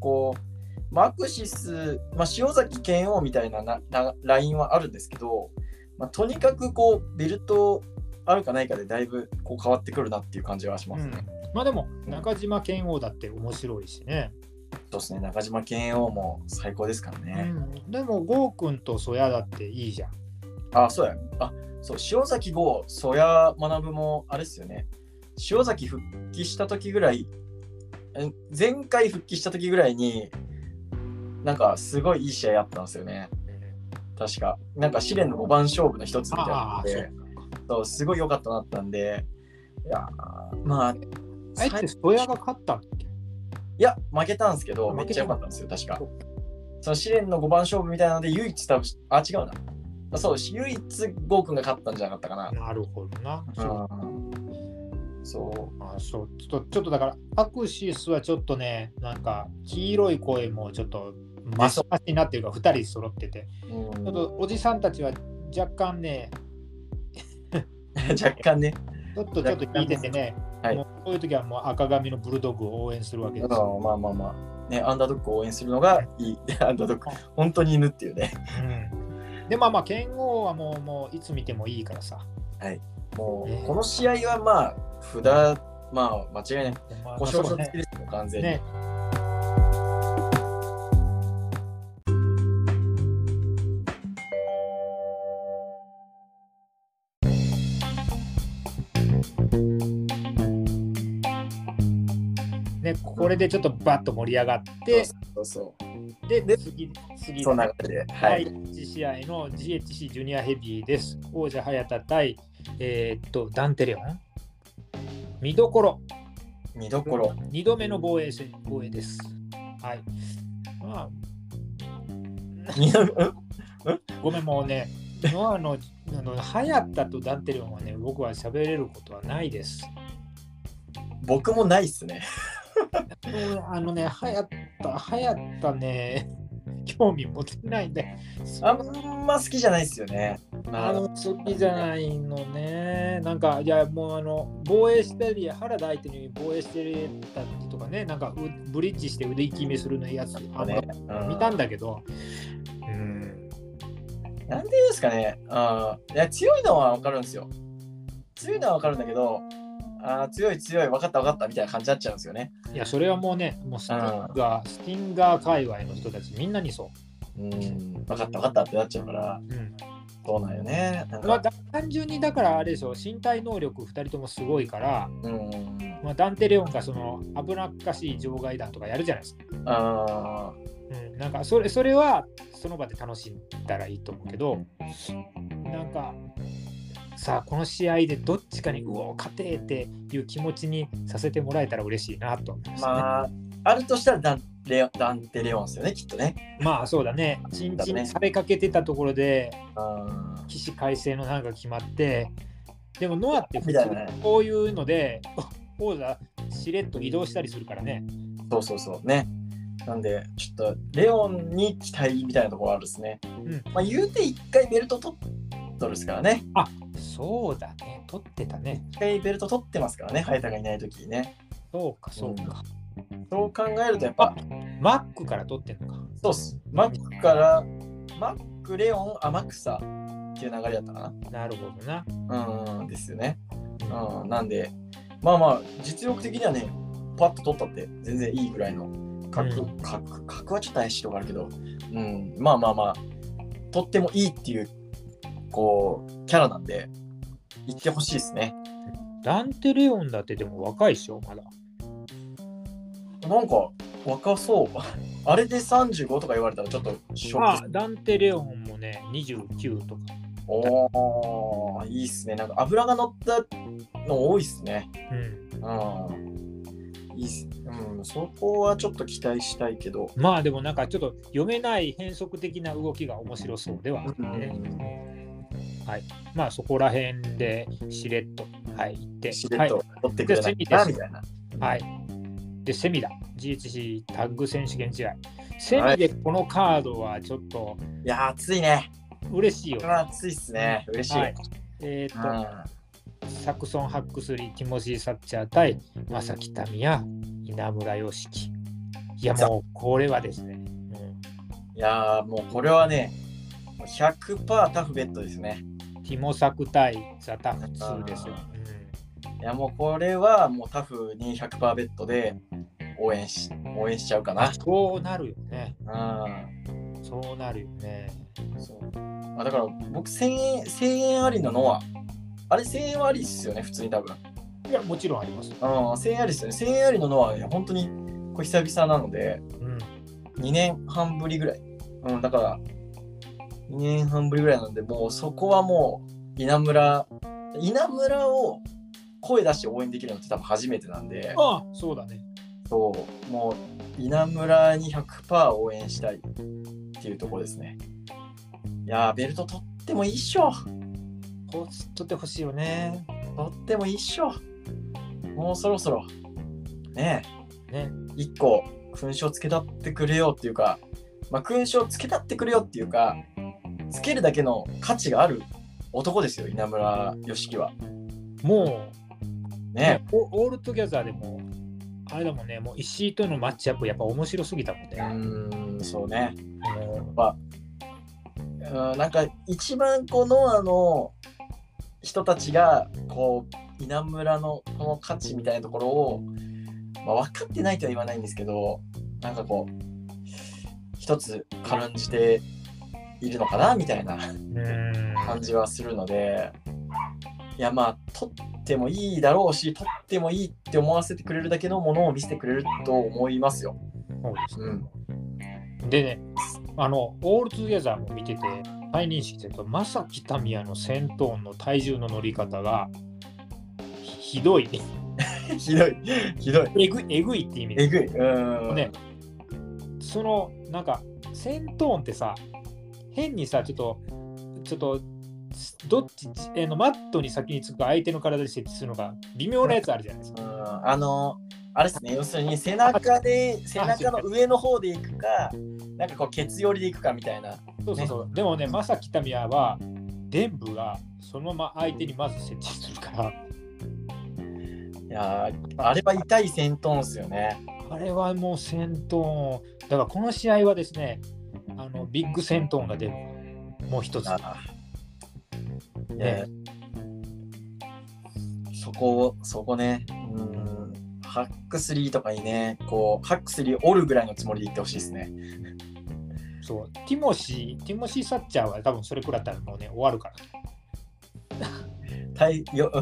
こう、まあアクシス、まあ塩崎拳王みたいなななラインはあるんですけど、まあとにかくこう、ベルトあるかないかでだいぶこう変わってくるなっていう感じはしますね。まあでも、中島健王だって面白いしね。そうですね、中島健王も最高ですからね。うん、でも、ゴー君とソヤだっていいじゃん。あ、そうや。あ、そう、塩崎剛、曽谷学も、あれですよね。塩崎復帰した時ぐらい、え前回復帰した時ぐらいに、なんかすごいいい試合あったんですよね。確か。なんか試練の5番勝負の一つみたいなので、そうすごい良かったなったんで、いやー、まあ、あえてソヤが勝ったいや、負けたんですけど、めっちゃ良かったんですよ、確か。その試練の5番勝負みたいなので、唯一多分、あ、違うな。あそう、唯一ゴーくんが勝ったんじゃなかったかな。なるほどな。うんそう。あそうちょっとちょっとだから、アクシスはちょっとね、なんか黄色い声もちょっとマシマシになってるから、2人揃ってて、うんちょっとおじさんたちは若干ね、若干ね。ちょっとちょっと聞いててね、はいもうこういう時はもう赤髪のブルドッグを応援するわけうんですよ。まあまあまあ。ね、アンダードッグを応援するのがいい。アンダードッグ、本当に犬っていうね。うん、で、まあまあ、剣王はもうもういつ見てもいいからさ。ねもう、この試合はまあ、札、まあ、間違いない。まあ故障そうね者付きですよ、完全に。ね。ね、これでちょっとバッと盛り上がって、そうそうで、で次、次その流れで。は第い。1試合の GHC ジュニアヘビーです。王者早田対、えーっと、ダンテレオン。見どころ。見どころ。2度目の防衛戦防衛です。はい。まあ、ごめん、もうね、ノアの、あの、早田とダンテレオンはね、僕は喋れることはないです。僕もないっすね。あのね、早田、早田ね、興味持てないんで、あんま好きじゃないっすよね。あの好きじゃないのね。なんか、いや、もうあの、防衛したり、原田相手に防衛してたりとかね、なんかうブリッジして腕決めするのやつ、あのねうん見たんだけど、うん、なんでですかね。あいや強いのは分かるんですよ。強いのは分かるんだけど、あー強い強い、分かった分かったみたいな感じになっちゃうんですよね。いや、それはもうね、もうスティンガー、スティンガー界隈の人たちみんなにそうん、分かった分かったってなっちゃうから、う。うんそうなんよね。まあ、単純にだからあれでしょ、身体能力2人ともすごいから、うん。まあ、ダンテレオンがその危なっかしい場外弾とかやるじゃないですか。あうん、なんかそれそれはその場で楽しんだらいいと思うけど、なんかさあこの試合でどっちかにうお勝てっていう気持ちにさせてもらえたら嬉しいなと思いまーすね。まあ、あるとしたらダンレオダンテレオンですよね、きっとね。まあそうだね、チンチンされかけてたところであ起死回生のなんか決まって、でもノアって普通こういうので王座しれっと移動したりするからね。そうそうそう。ね。なんで、ちょっと、レオンに期待みたいなところあるですね。うんまあ、言うて一回ベルト取っとるですからね。そうだね、取ってたね。一回ベルト取ってますからね、ハイタがいないときにね。そうか、そうか。そう考えると、やっぱ、マックから取ってんのか。そうっす。マックから、マック、レオン、アマクサっていう流れだったかなるほどな。な。うん、ですよね。うん、なんで、まあまあ、実力的にはね、パッと取ったって全然いいぐらいの格、うん格、格はちょっと怪しいとこあるけど、うん、まあまあまあ、取ってもいいっていう、こう、キャラなんで、行ってほしいですね。ダンテ・レオンだってでも若いでしょ、まだ。なんか若そう。あれで35とか言われたらちょっとショックですあ、ダンテ・レオンもね、29とか。おー、いいっすね。なんか油が乗ったの多いっすね。うん。うん。いいっす。うん、そこはちょっと期待したいけど。まあでもなんかちょっと読めない変則的な動きが面白そうではあるね。はい。まあそこら辺でしれっと、はい、行って。しれっと取ってくれないかな、みたいな。はい。で、セミだ。GHC タッグ選手権試合。セミでこのカードはちょっといやー、暑いね。嬉しいよね。これは暑いっすね。嬉しい。はいえっ、と、サクソン・ハックスリー、ティモシー・サッチャー対正木民也、稲村良樹。いや、もうこれはですね。うんいやー、もうこれはね、100%タフベッドですね。ティモサク対ザタフ2ですよ。いや、もうこれはもうタフに100%ベッドで応援し応援しちゃうかな。そうなるよね。うん。そうなるよね。そうあだから僕1000円、1000円ありなのは、あれ1000円はありっすよね、普通に多分。いや、もちろんあります。うん、1000円ありっすよね。1000円ありののは、いや本当にこれ久々なので、うん。2年半ぶりぐらい。うん、だから、2年半ぶりぐらいなんで、もうそこはもう、稲村、稲村を声出して応援できるのって多分初めてなんで、ああ、そうだね。そう、もう、稲村に100%応援したいっていうところですね。いやー、ベルト取ってもいいっしょ。取ってほしいよね。取ってもいいっしょ。もうそろそろ、ねね。え、1個、勲章つけたってくれよっていうか、まあ、勲章つけたってくれよっていうか、つけるだけの価値がある男ですよ、稲村良樹は。もう、ねオオールトギャザーでも、あれだもんね、もう石井とのマッチアップ、やっぱ面白すぎたもんうね。ーん、そうね。もうんなんか一番このあの人たちがこう稲村のこの価値みたいなところを、まあ、分かってないとは言わないんですけどなんかこう一つ感じているのかなみたいな。感じはするのでいやまあ取ってもいいだろうし取ってもいいって思わせてくれるだけのものを見せてくれると思いますよ。そうですねうん、でね、あの、オールトゥギャザーも見てて、再認識すると、マサ北宮のセントーンの体重の乗り方が、ひ ひどい、ひどいひどいえぐい、えぐいって意味で。えぐい。うんね、その、なんか、戦闘ってさ、変にさ、ちょっと、ちょっと、どっち、えのマットに先につくか相手の体で設置するのが微妙なやつあるじゃないですか。うんあの、あれですね、要するに背中で、背中の上の方で行くか、なんかこう、ケツ寄りで行くかみたいな。そうそうそう。でもね、まさきたみやは、伝部がそのまま相手にまず設置するから、いやーあれは痛い戦闘ですよね。あれはもう戦闘、だからこの試合はですね、あのビッグ戦闘が出る。もう一つ。ねそこ、そこね、うん、ハックスリーとかにね、こう、ハックスリー折るぐらいのつもりでいってほしいですね。そう。ティモシー、ティモシー・サッチャーは多分それくらいだったらもうね、終わるから。体よ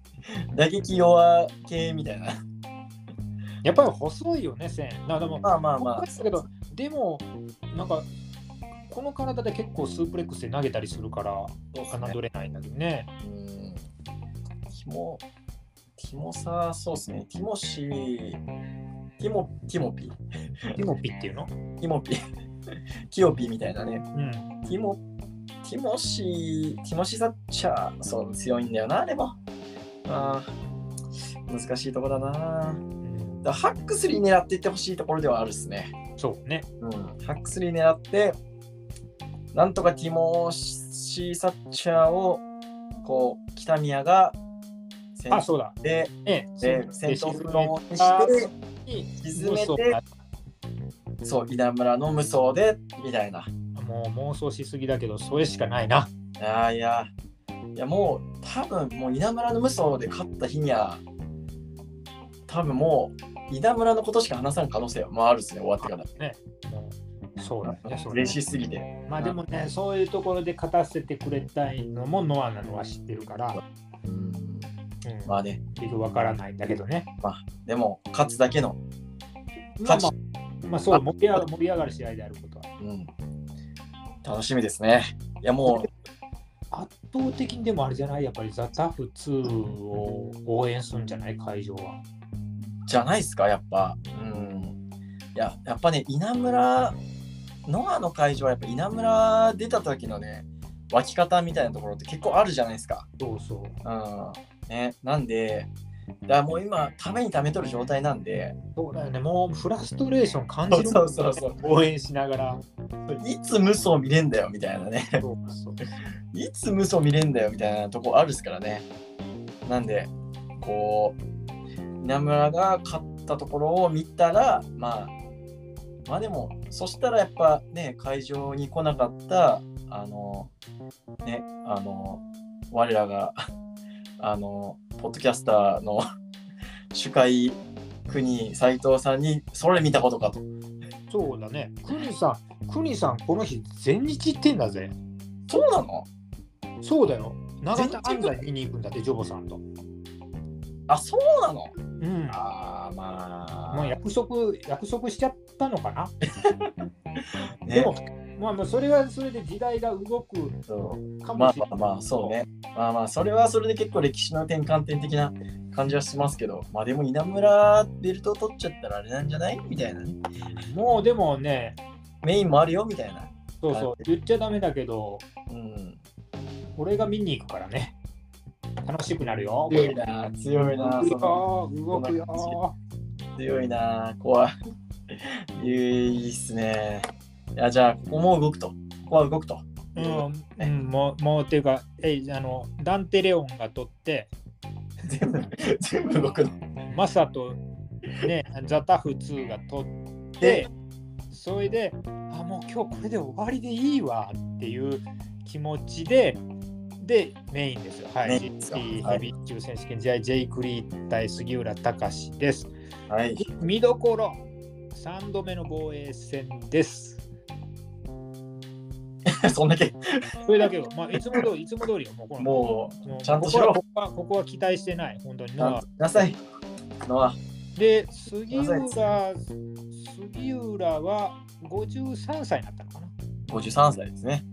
打撃弱系みたいな。やっぱり細いよね、線。だからでも、まあまあまあ。だけど、でも、なんか、この体で結構スープレックスで投げたりするから、侮れないんだけどね。うんティモ、ティモさ、そうですね。ティモシー、ティモ、ティモピ、ティモピっていうの？ティモピ、キヨピみたいなね。うん。ティモ、ティモシー、ティモシーサッチャー、そう、強いんだよな、でも。あー難しいとこだな。だハックスリー狙っていってほしいところではあるっすね。そうね。うん、ハックスリー狙って、なんとかティモシーサッチャーを、こう、北宮が先あ、そうだ。で、えで、戦闘不能にして、沈めてそう、稲村の無双で、みたいな。もう妄想しすぎだけど、それしかないな。いやいや、いやもう、多分もう稲村の無双で勝った日には、多分もう、稲村のことしか話さん可能性は、まあ、あるっすね、終わってから。ね。もう。そうだね。嬉しすぎて。まあでもね、そういうところで勝たせてくれたいのもノアなのは知ってるから、うん、うん。まあね、結局わからないんだけどね。まあ、でも、勝つだけの、まあ勝まあ、まあ、そう盛り上が盛り上がる試合であることは。うん、楽しみですね。いや、もう、圧倒的にでもあれじゃない？やっぱりザ・タフ2を応援するんじゃない？会場は。じゃないですか、やっぱ。うん。いや、やっぱね、稲村、ノアの会場はやっぱ稲村出た時のね、湧き方みたいなところって結構あるじゃないですか。そうそう。うん。ね、なんで、だもう今、ためにためとる状態なんで、そうだよね。もうフラストレーション感じるそうそうそう応援しながら。いつ無双見れんだよみたいなね。そうそういつ無双見れんだよみたいなとこあるっすからね。なんで、こう、稲村が勝ったところを見たら、まあ、まあでも、そしたらやっぱね、会場に来なかった、あの、ね、あの、我らが、あの、ポッドキャスターの主会国斉藤さんに、それ見たことかと。そうだね。クニさん、クニさん、この日、全日行ってんだぜ。そうなの？そうだよ。長田安西見に行くんだって、ジョボさんと。あ、そうなの？うん。ああ、まあ。もう約束、約束しちゃったのかな？ねでも、まあ、まあそれはそれで時代が動くかまあもしれない。まあまあ、そうね。まあまあ、それはそれで結構歴史の転換点的な感じはしますけど、まあでも稲村ベルト取っちゃったらあれなんじゃない？みたいなね。もうでもね、メインもあるよみたいな。そうそう、言っちゃダメだけど、うん。俺が見に行くからね。楽しくなるよ。強いな、強いな、その動くよ、動くよ。強いな、怖い。いいっすね。いや、じゃあ、ここも動くと。ここは動くと。うん、うん、もう、もう、っていうか、えあの、ダンテ・レオンが取って、全部、全部動くの。マサと、ね、ザ・タフ2が取って、それで、あ、もう今日これで終わりでいいわっていう気持ちで、で、メインですよ。はい。メインですよ GT はいヘビー級選手権、じゃあ、ジェイ・クリー対杉浦隆です。はい。見どころ、3度目の防衛戦です。そんだけ、それだけよ。まあ、いつも通り、いつも通りよ。もうこのももうちゃんとしろここはここはここは期待してない、本当にななさい。のは、で、杉浦杉浦は53歳になったのかな。53歳ですね。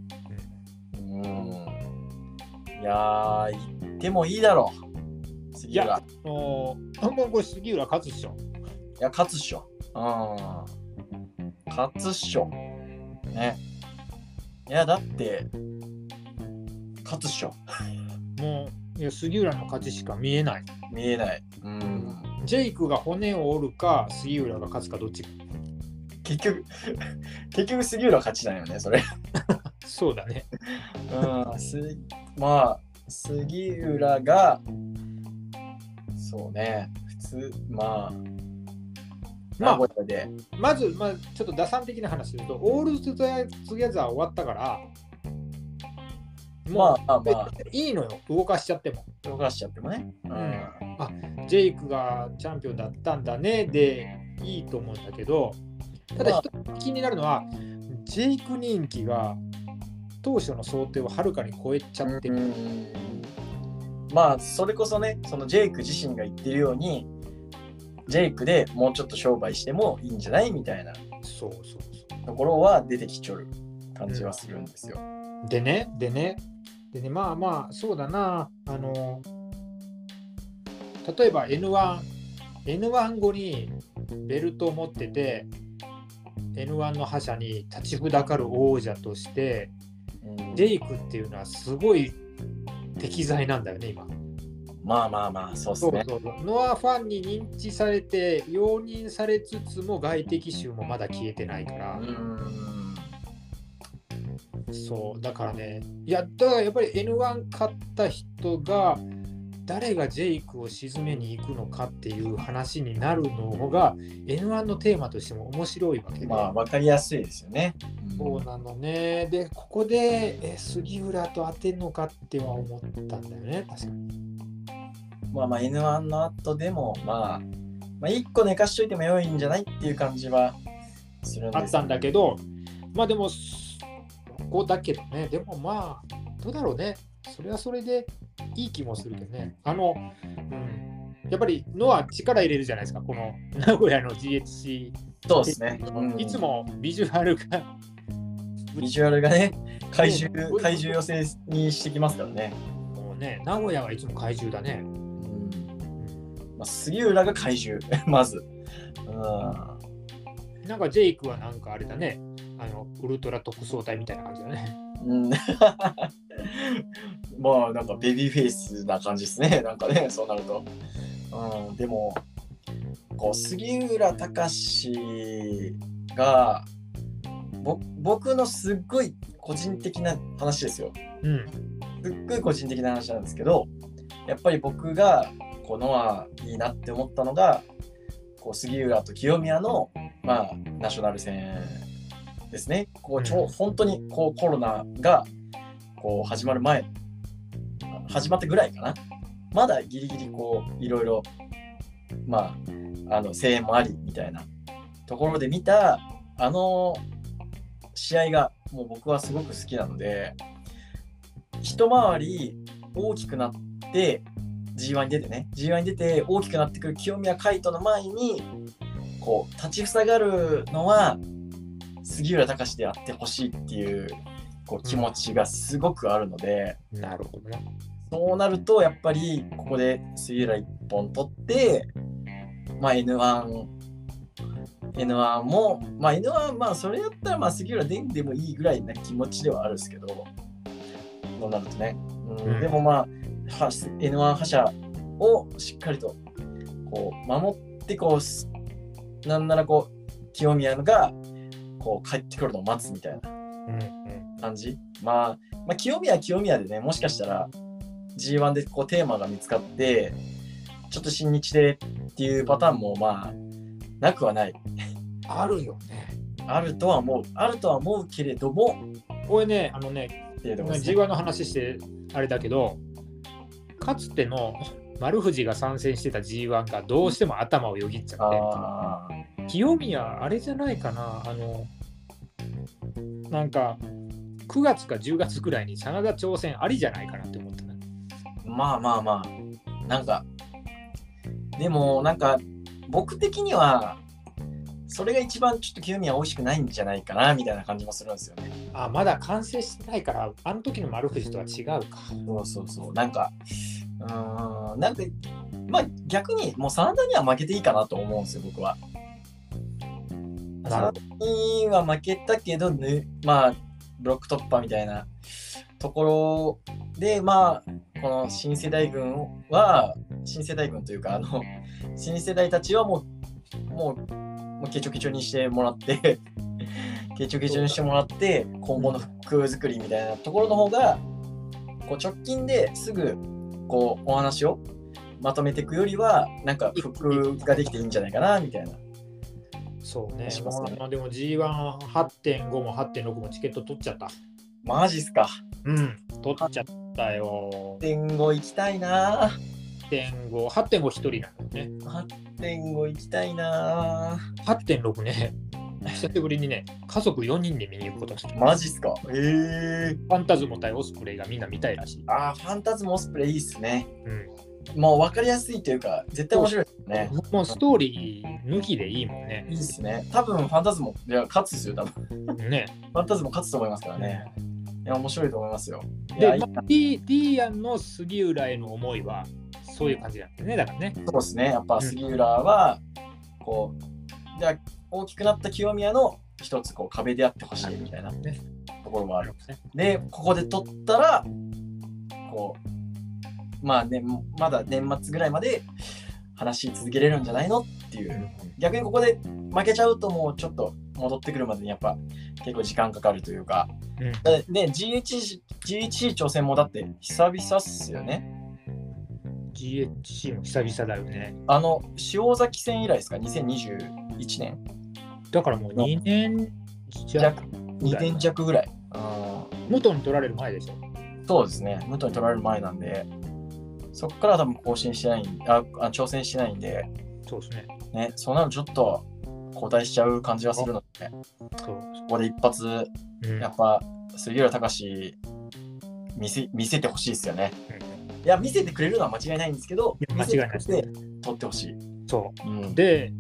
やー、行ってもいいだろう。杉浦。う、あもうこれ杉浦勝つっしょ。や、勝つっしょ。うん。勝つっしょ。ね。いや、だって、勝つっしょ。もう、いや杉浦の勝ちしか見えない。見えない。うん。ジェイクが骨を折るか、杉浦が勝つかどっちか。結局、結局杉浦勝ちだよね、それ。そうだね。うん。す まあ、杉浦が、そうね、普通、まあ、まあ名古屋で、まず、まあ、ちょっと打算的な話で言うと、オールトゥギャザー終わったから、もう、まあまあまあいいのよ、動かしちゃっても。動かしちゃってもね。うんジェイクがチャンピオンだったんだねでいいと思うんだけど、ただまあ一つ気になるのは、ジェイク人気が当初の想定をはるかに超えちゃってる。うんまあそれこそねそのジェイク自身が言ってるようにジェイクでもうちょっと商売してもいいんじゃないみたいなそうそうそところは出てきちょる感じはするんですよ。う。でね、でね、でね、まあまあ、そうだな、あの、例えば N1、N1 後にベルトを持ってて、N1 の覇者に立ちふだかる王者として、うんジェイクっていうのはすごい適材なんだよね、今。まあまあまあそうですね。そうそうそうノアファンに認知されて、容認されつつも外敵臭もまだ消えてないからう、んそう、だからね、いや、だからやっぱり N1 勝った人が、誰がジェイクを沈めに行くのかっていう話になるのが N1 のテーマとしても面白いわけで、まあ分かりやすいですよね。そうなのね。で、ここでえ杉浦と当てるのかっては思ったんだよね、確かに。まあまあ N1 の後でもまあ、まあ1個寝かしといても良いんじゃないっていう感じはするんですあったんだけど、まあでも、ここだけどね、でもまあ、どうだろうね。それはそれでいい気もするけどね。あの、うん、やっぱりノア力入れるじゃないですか、この 名古屋の GHC。そうですね。いつもビジュアルが。ビジュアルがね、怪獣、怪獣寄せにしてきますからね。もうね、名古屋はいつも怪獣だね。うんまあ、杉浦が怪獣、まず。うんなんかジェイクはなんかあれだね、あのウルトラ特捜隊みたいな感じだね。うん、まあなんかベビーフェイスな感じですねなんかねそうなると、うん、でもこう杉浦隆がぼ僕のすっごい個人的な話ですようん。すっごい個人的な話なんですけどやっぱり僕がこのはいいなって思ったのがこう杉浦と清宮の、まあ、ナショナル戦ですね。こうちょうん本当にこうコロナがこう始まる前始まってぐらいかな。まだギリギリこういろいろまああの声援もありみたいな。ところで見たあの試合がもう僕はすごく好きなので一回り大きくなって G1 に出てね。G1 に出て大きくなってくる清宮海斗の前にこう立ちふさがるのは杉浦隆であってほしいっていうこう気持ちがすごくあるので、なるほどね。そうなるとやっぱりここで杉浦1本取って、まあ、N1 N1 も、まあ、N1 まあそれやったらまあ杉浦出んでもいいぐらいな気持ちではあるんですけどそうなるとね、うん。うん。でもまあは N1 覇者をしっかりとこう守ってこうすなんならこう清宮がこう帰ってくるのを待つみたいな。うんうん。感じ、まあ、まあ清宮は清宮でねもしかしたら G1 でこうテーマが見つかってちょっと新日でっていうパターンもまあなくはない。あるよね。あるとは思う。あるとは思うけれどもこれね、あのね G1 の話してあれだけど、かつての丸藤が参戦してた G1 がどうしても頭をよぎっちゃって、あ清宮、あれじゃないかな、あの、なんか、9月か10月ぐらいに真田挑戦ありじゃないかなって思ったまあまあまあ。なんかでもなんか僕的にはそれが一番ちょっと清宮美味しくないんじゃないかなみたいな感じもするんですよね。あ、まだ完成してないから、あの時の丸藤とは違うか。そうそうそう。なんか、うーん、なんか、まあ逆にもう真田には負けていいかなと思うんですよ、僕は。真田には負けたけど、ね、まあ、ブロック突破みたいなところで、まあ、この新世代軍は、新世代軍というか、あの、新世代たちはもう、もう、もうケチョケチョにしてもらって、ケチョケチョにしてもらって、今後の服作りみたいなところの方が、こう直近ですぐ、こう、お話をまとめていくよりは、なんか服ができていいんじゃないかな、みたいな。そうね。しますねまあ、でも G18.5 も8.6もチケット取っちゃった。マジっすか。うん、取っちゃったよ。8.5行きたいな8.5、8.5一人なのね。8.5行きたいな8.6ね、久しぶりにね、家族4人で見に行くことにした。マジっすか？へえファンタズモ対オスプレイがみんな見たいらしい。あーファンタズムオスプレイいいっすね。うん、もう分かりやすいというか、絶対面白いですね。もうストーリー抜きでいいもんねい。いっすね。多分ファンタズム、いや、勝つですよ、多分。ねファンタズム勝つと思いますからね。いや、面白いと思いますよ。いで、まあ、D, D アンの杉浦への思いはそういう感じなんだよね。だからね。そうですね。やっぱ杉浦は、こう、じゃあ大きくなった清宮の一つこう壁であってほしいみたいなねところもある。ねで、ここで取ったら、こう、まあね、まだ年末ぐらいまで話し続けれるんじゃないのっていう。逆にここで負けちゃうともうちょっと戻ってくるまでにやっぱ結構時間かかるというか。うんで、ね GH GHC 挑戦もだって久々っすよね。GHC も久々だよね。あの、塩崎戦以来ですか ?2021 年だからもう2年弱弱2年弱ぐらい。うん元に取られる前でしょ。そうですね。元に取られる前なんで、そこからは多分更新してないんああ、挑戦してないんで、そうですね。ね、そうなるとちょっと交代しちゃう感じはするので、そう。ここで一発、うんやっぱ杉浦隆見せ見せてほしいですよね。いや、見せてくれるのは間違いないんですけど、間違いないです取ってほしい。そうんう。で、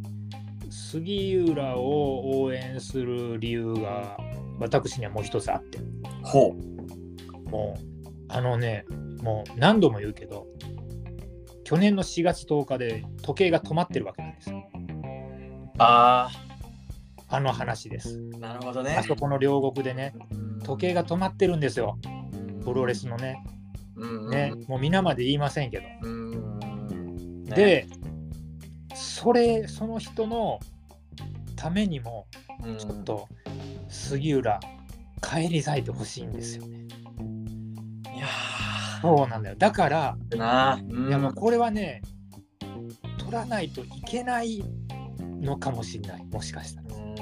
杉浦を応援する理由が私にはもう一つあって、ほもう、あのね、もう何度も言うけど、去年の4月10日で時計が止まってるわけなんですよ。う。ああの話です。あ、なるほどねあ。そこの両国でね、時計が止まってるんですよ。プロレスのね。うんね、もう皆まで言いませんけど。うん。ね、で、それ、その人のためにも、うんちょっと杉浦、帰り咲いてほしいんですよね。いやそうなんだよ。だから、ーな、うんいやもうこれはね、取らないといけないのかもしれない、もしかしたら。うん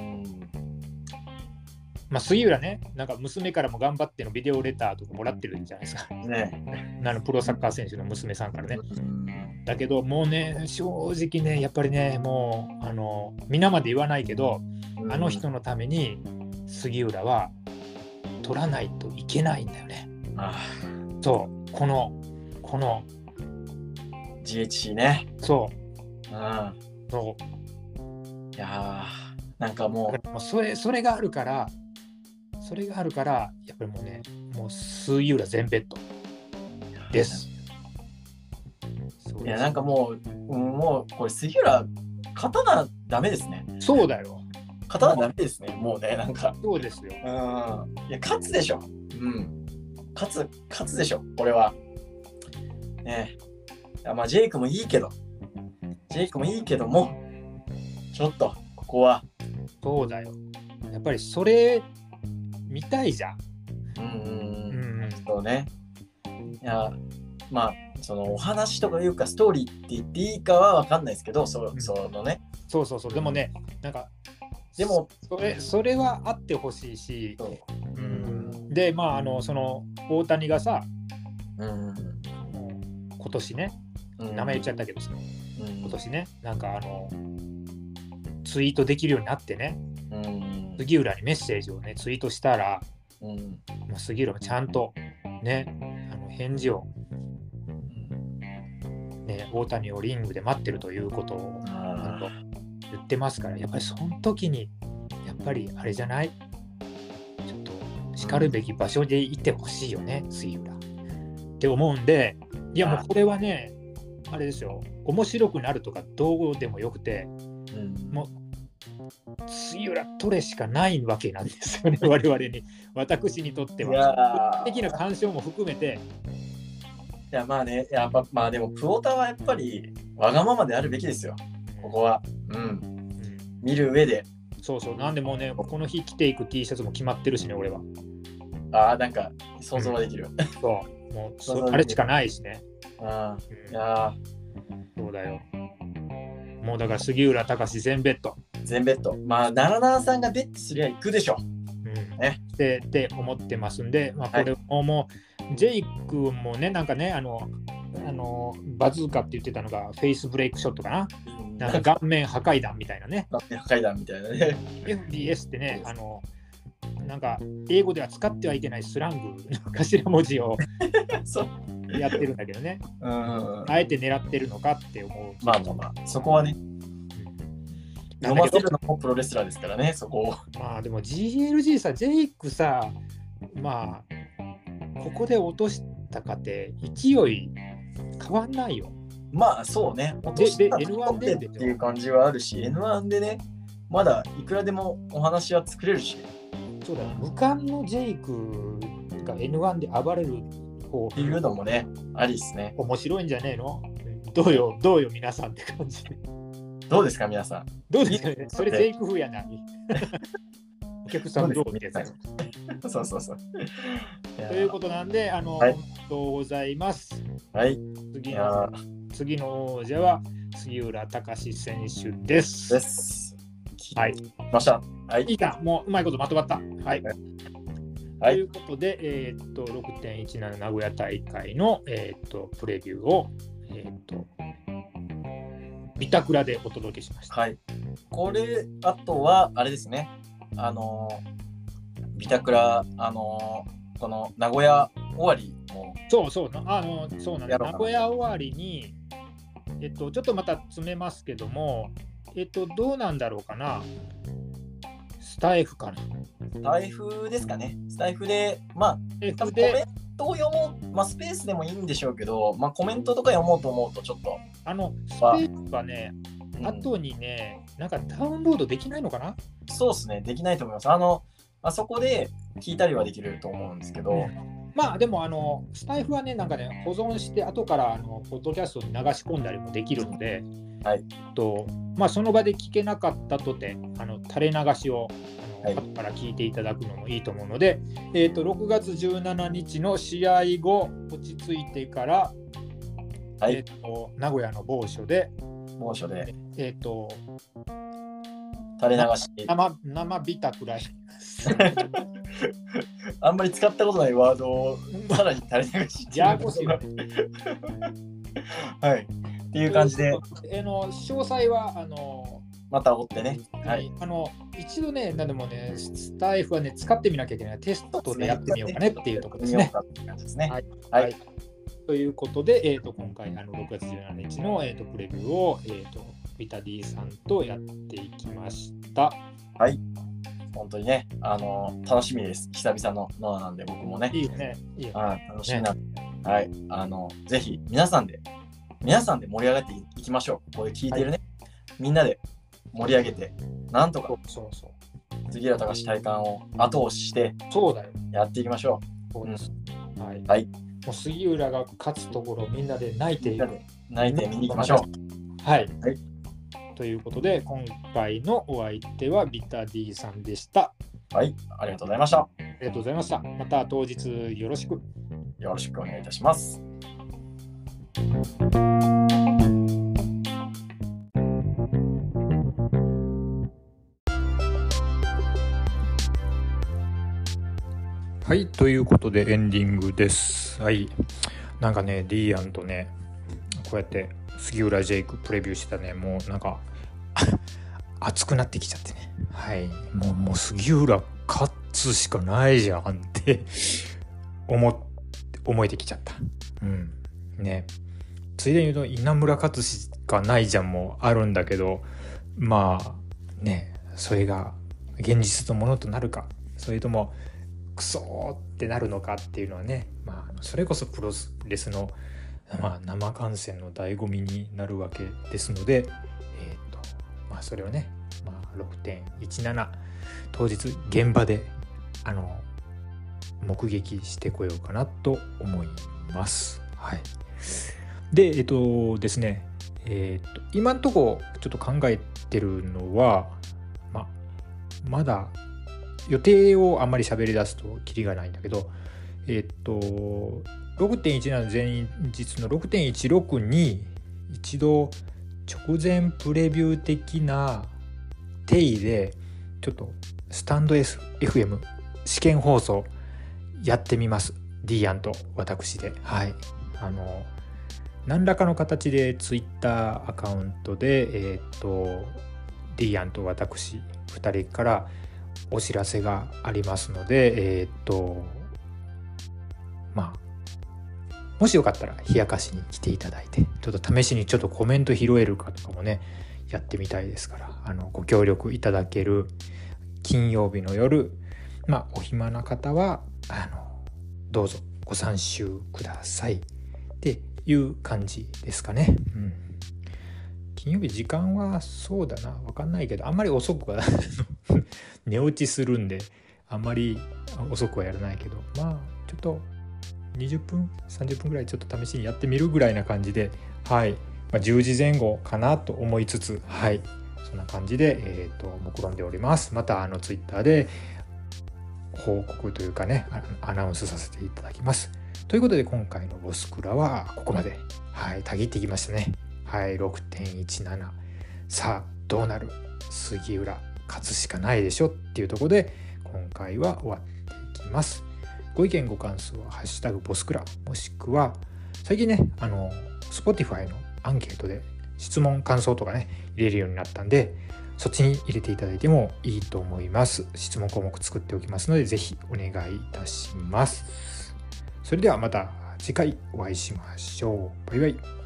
まあ、杉浦ね、なんか娘からも頑張ってのビデオレターとかもらってるんじゃないですか。ね。あのプロサッカー選手の娘さんからね。うんだけど、もうね、正直ね、やっぱりね、もう、あの、皆まで言わないけど、あの人のために杉浦は取らないといけないんだよね。あそう、この、この、ー GHC ね。そう、うん。そう。いやーなんかもだからもうそれそれがあるから、それがあるから、やっぱりもうね、もう杉浦全ベッドう。です。いや、なんかもう、うんもう、これ、杉浦、刀ダメですね。そうだよ。刀ダメですね。もうね、なんか。そうですよ。うん。いや、勝つでしょ。うん。勝つ、勝つでしょ、これは。ねいやまあ、ジェイクもいいけど、ジェイクもいいけども、ちょっと、ここは、そうだよ。やっぱりそれ見たいじゃん。うんうんううん、んうん。そうね。いや、まあ、そのお話とかいうか、ストーリーって言っていいかは分かんないですけど、そうん。そのね。そうそうそう。でもね、なんか、でも、それそれはあってほしいし、そう。うん、で、まあ、あの、その、大谷がさ、うん。今年ね、うん、名前言っちゃったけどさ、うん、今年ね、なんかあの、ツイートできるようになってね、うん、杉浦にメッセージをね、ツイートしたら、うん、杉浦もちゃんとね、あの返事を、ね、大谷をリングで待ってるということを言ってますから、やっぱりその時に、やっぱりあれじゃない？ちょっと、しかるべき場所でいてほしいよね、杉浦。って思うんで、いやもうこれはね、あれですよ、面白くなるとかどうでもよくて、ーうんもう、杉浦取れしかないわけなんですよね、我々に。私にとっていは。的な干渉も含めて、いやまあね、やっぱまあでもプオタはやっぱりわがままであるべきですよ、ここは。うん、うん見る上で。そうそう、なんでもうね、この日着ていく T シャツも決まってるしね、俺は。ああ、なんか想像はできる。そう、もう そあれしかないしね。あうんーいやそうだよ。もうだから杉浦隆全ベッド。ー全ベッド。まあ、奈良奈さんがベッドすりゃ行くでしょ。うんねでって思ってますんで、まあ、はいこれももう、ジェイクもね、なんかね、あの、あのバズーカって言ってたのがフェイスブレイクショットかな？なんか顔面破壊弾みたいなね。階段みたいなね。FBS ってね、あの、なんか英語では使ってはいけないスラングの頭文字を。やってるんだけどね、うん。あえて狙ってるのかって思う。まあまあまあ、そこはね、うん読ませるのもプロレスラーですからね、そこを。まあでも GLG さ、ジェイクさ、まあ、ここで落としたかって勢い変わんないよ。まあそうね、落としたでところでっていう感じはあるし、N1 でね、まだいくらでもお話は作れるし、そうだよ。無冠のジェイクが N1 で暴れる方っていうのもね、ありですね。面白いんじゃねえの？どうよ、どうよ、皆さんって感じで。どうですか、皆さん？どうですかね？それジェイク風やない。お客さんどうってやつやそうそうそう。ということなんで、あの、はいありがとうございます。はい。い次やのー次の王者は杉浦隆選手です。です。はい。ました。はいい。いか、もううまいことまとまった。はい。はいということで、えーっと、6.17名古屋大会の、えーっとプレビューを、えーっと、ビタクラでお届けしました。はい。これ、あとは、あれですね。あのー、ビタクラ、あのー、この名古屋終わりも、そそうそうなあのそうなんですやろうかな。名古屋終わりにえっとちょっとまた詰めますけどもえっとどうなんだろうかな。スタイフかな。スタイフですかね。スタイフで、まあ、多分コメントを読もう、まあ、スペースでもいいんでしょうけど、まあ、コメントとか読もうと思うと、ちょっと、あのスペースはねうん。後にねなんかダウンロードできないのかな？そうですね、できないと思います。あの、あそこで聞いたりはできると思うんですけど、まあでもあのスタイフはねなんかね保存して後からあのポッドキャストに流し込んだりもできるので、はい。とまあ、その場で聞けなかったとてあの垂れ流しをあの、はい。後から聞いていただくのもいいと思うので、えー、と6月17日の試合後落ち着いてから、はい。えー、と名古屋の某所で、猛暑でえー、と垂れ流し、生生ビタくらい あんまり使ったことないワードをさらに垂れ流しややこしはい。っていう感じで、あの詳細はあのまた追ってね。はい。あの一度ね、なんでもね、スタイフはね、使ってみなきゃいけない。テストでやってみようかねっていうところですね。はいはい。ということで、えー、と今回あの6月17日の、えー、とプレビューを、えー、とビタディさんとやっていきました。本当にね、あの楽しみです。久々のノアなんで、僕もね。いいよね。いいよね。はい、楽しみなんで、はい。あの、ぜひ、皆さんで、皆さんで盛り上がっていきましょう。これ聞いてるね。みんなで盛り上げて、なんとかそうそう。杉浦隆体感を後押ししてそうだよ。やっていきましょそうです。はい。はいもう杉浦が勝つところをみんなで泣いてう。い泣いて見に行きましょはい。はいということで、今回のお相手はビタディさんでした。う。はい。ありがとうございました。ありがとうございました。また当日よろしく。よろしくお願いいたします。はい、ということでエンディングです。はい。なんかね、ディアンとね、こうやって杉浦ジェイクプレビューしてたね、もうなんか、熱くなってきちゃってね。はい。もう、もう杉浦勝つしかないじゃんって思、思えてきちゃった。うん。ね。ついでに言うと、稲村勝つしかないじゃんもあるんだけど、まあ、ね、それが現実のものとなるか、それとも、クソってなるのかっていうのはね、まあ、それこそプロレスの、まあ、生観戦の醍醐味になるわけですので、えーとまあ、それをね、まあ、6.17当日現場であの目撃してこようかなと思います。はい、でえっ、とですね、えー、と今んとこちょっと考えてるのは、まあ、まだ予定をあんまり喋り出すとキリがないんだけど、えっと、6.17前日の6.16に一度直前プレビュー的な定位でちょっとスタンド FM 試験放送やってみます。ディアンと私で。はい。あの、何らかの形でツイッターアカウントで、えっと、ディアンと私2人からお知らせがありますので、えーっと、まあ、もしよかったら冷やかしに来ていただいて、ちょっと試しにちょっとコメント拾えるかとかもね、やってみたいですから、あの、ご協力いただける金曜日の夜、まあ、お暇な方は、あの、どうぞご参集くださいっていう感じですかね。うん。金曜日時間はそうだな、わかんないけど、あんまり遅くは 寝落ちするんであんまり遅くはやらないけど。まあちょっと20分30分ぐらいちょっと試しにやってみるぐらいな感じではい、まあ、10時前後かなと思いつつはい。そんな感じで、えー、と目論んでおります。またあのツイッターで報告というかねアナウンスさせていただきます。ということで今回のボスクラはここまで。はい。たぎってきましたね。はい6.17さあどうなる？杉浦勝つしかないでしょっていうところで今回は終わっていきます。ご意見ご感想は「ハッシュタグボスクラ」もしくは最近ねあの Spotify のアンケートで質問感想とかね入れるようになったんでそっちに入れていただいてもいいと思います。質問項目作っておきますのでぜひお願いいたします。それではまた次回お会いしましょうバイバイ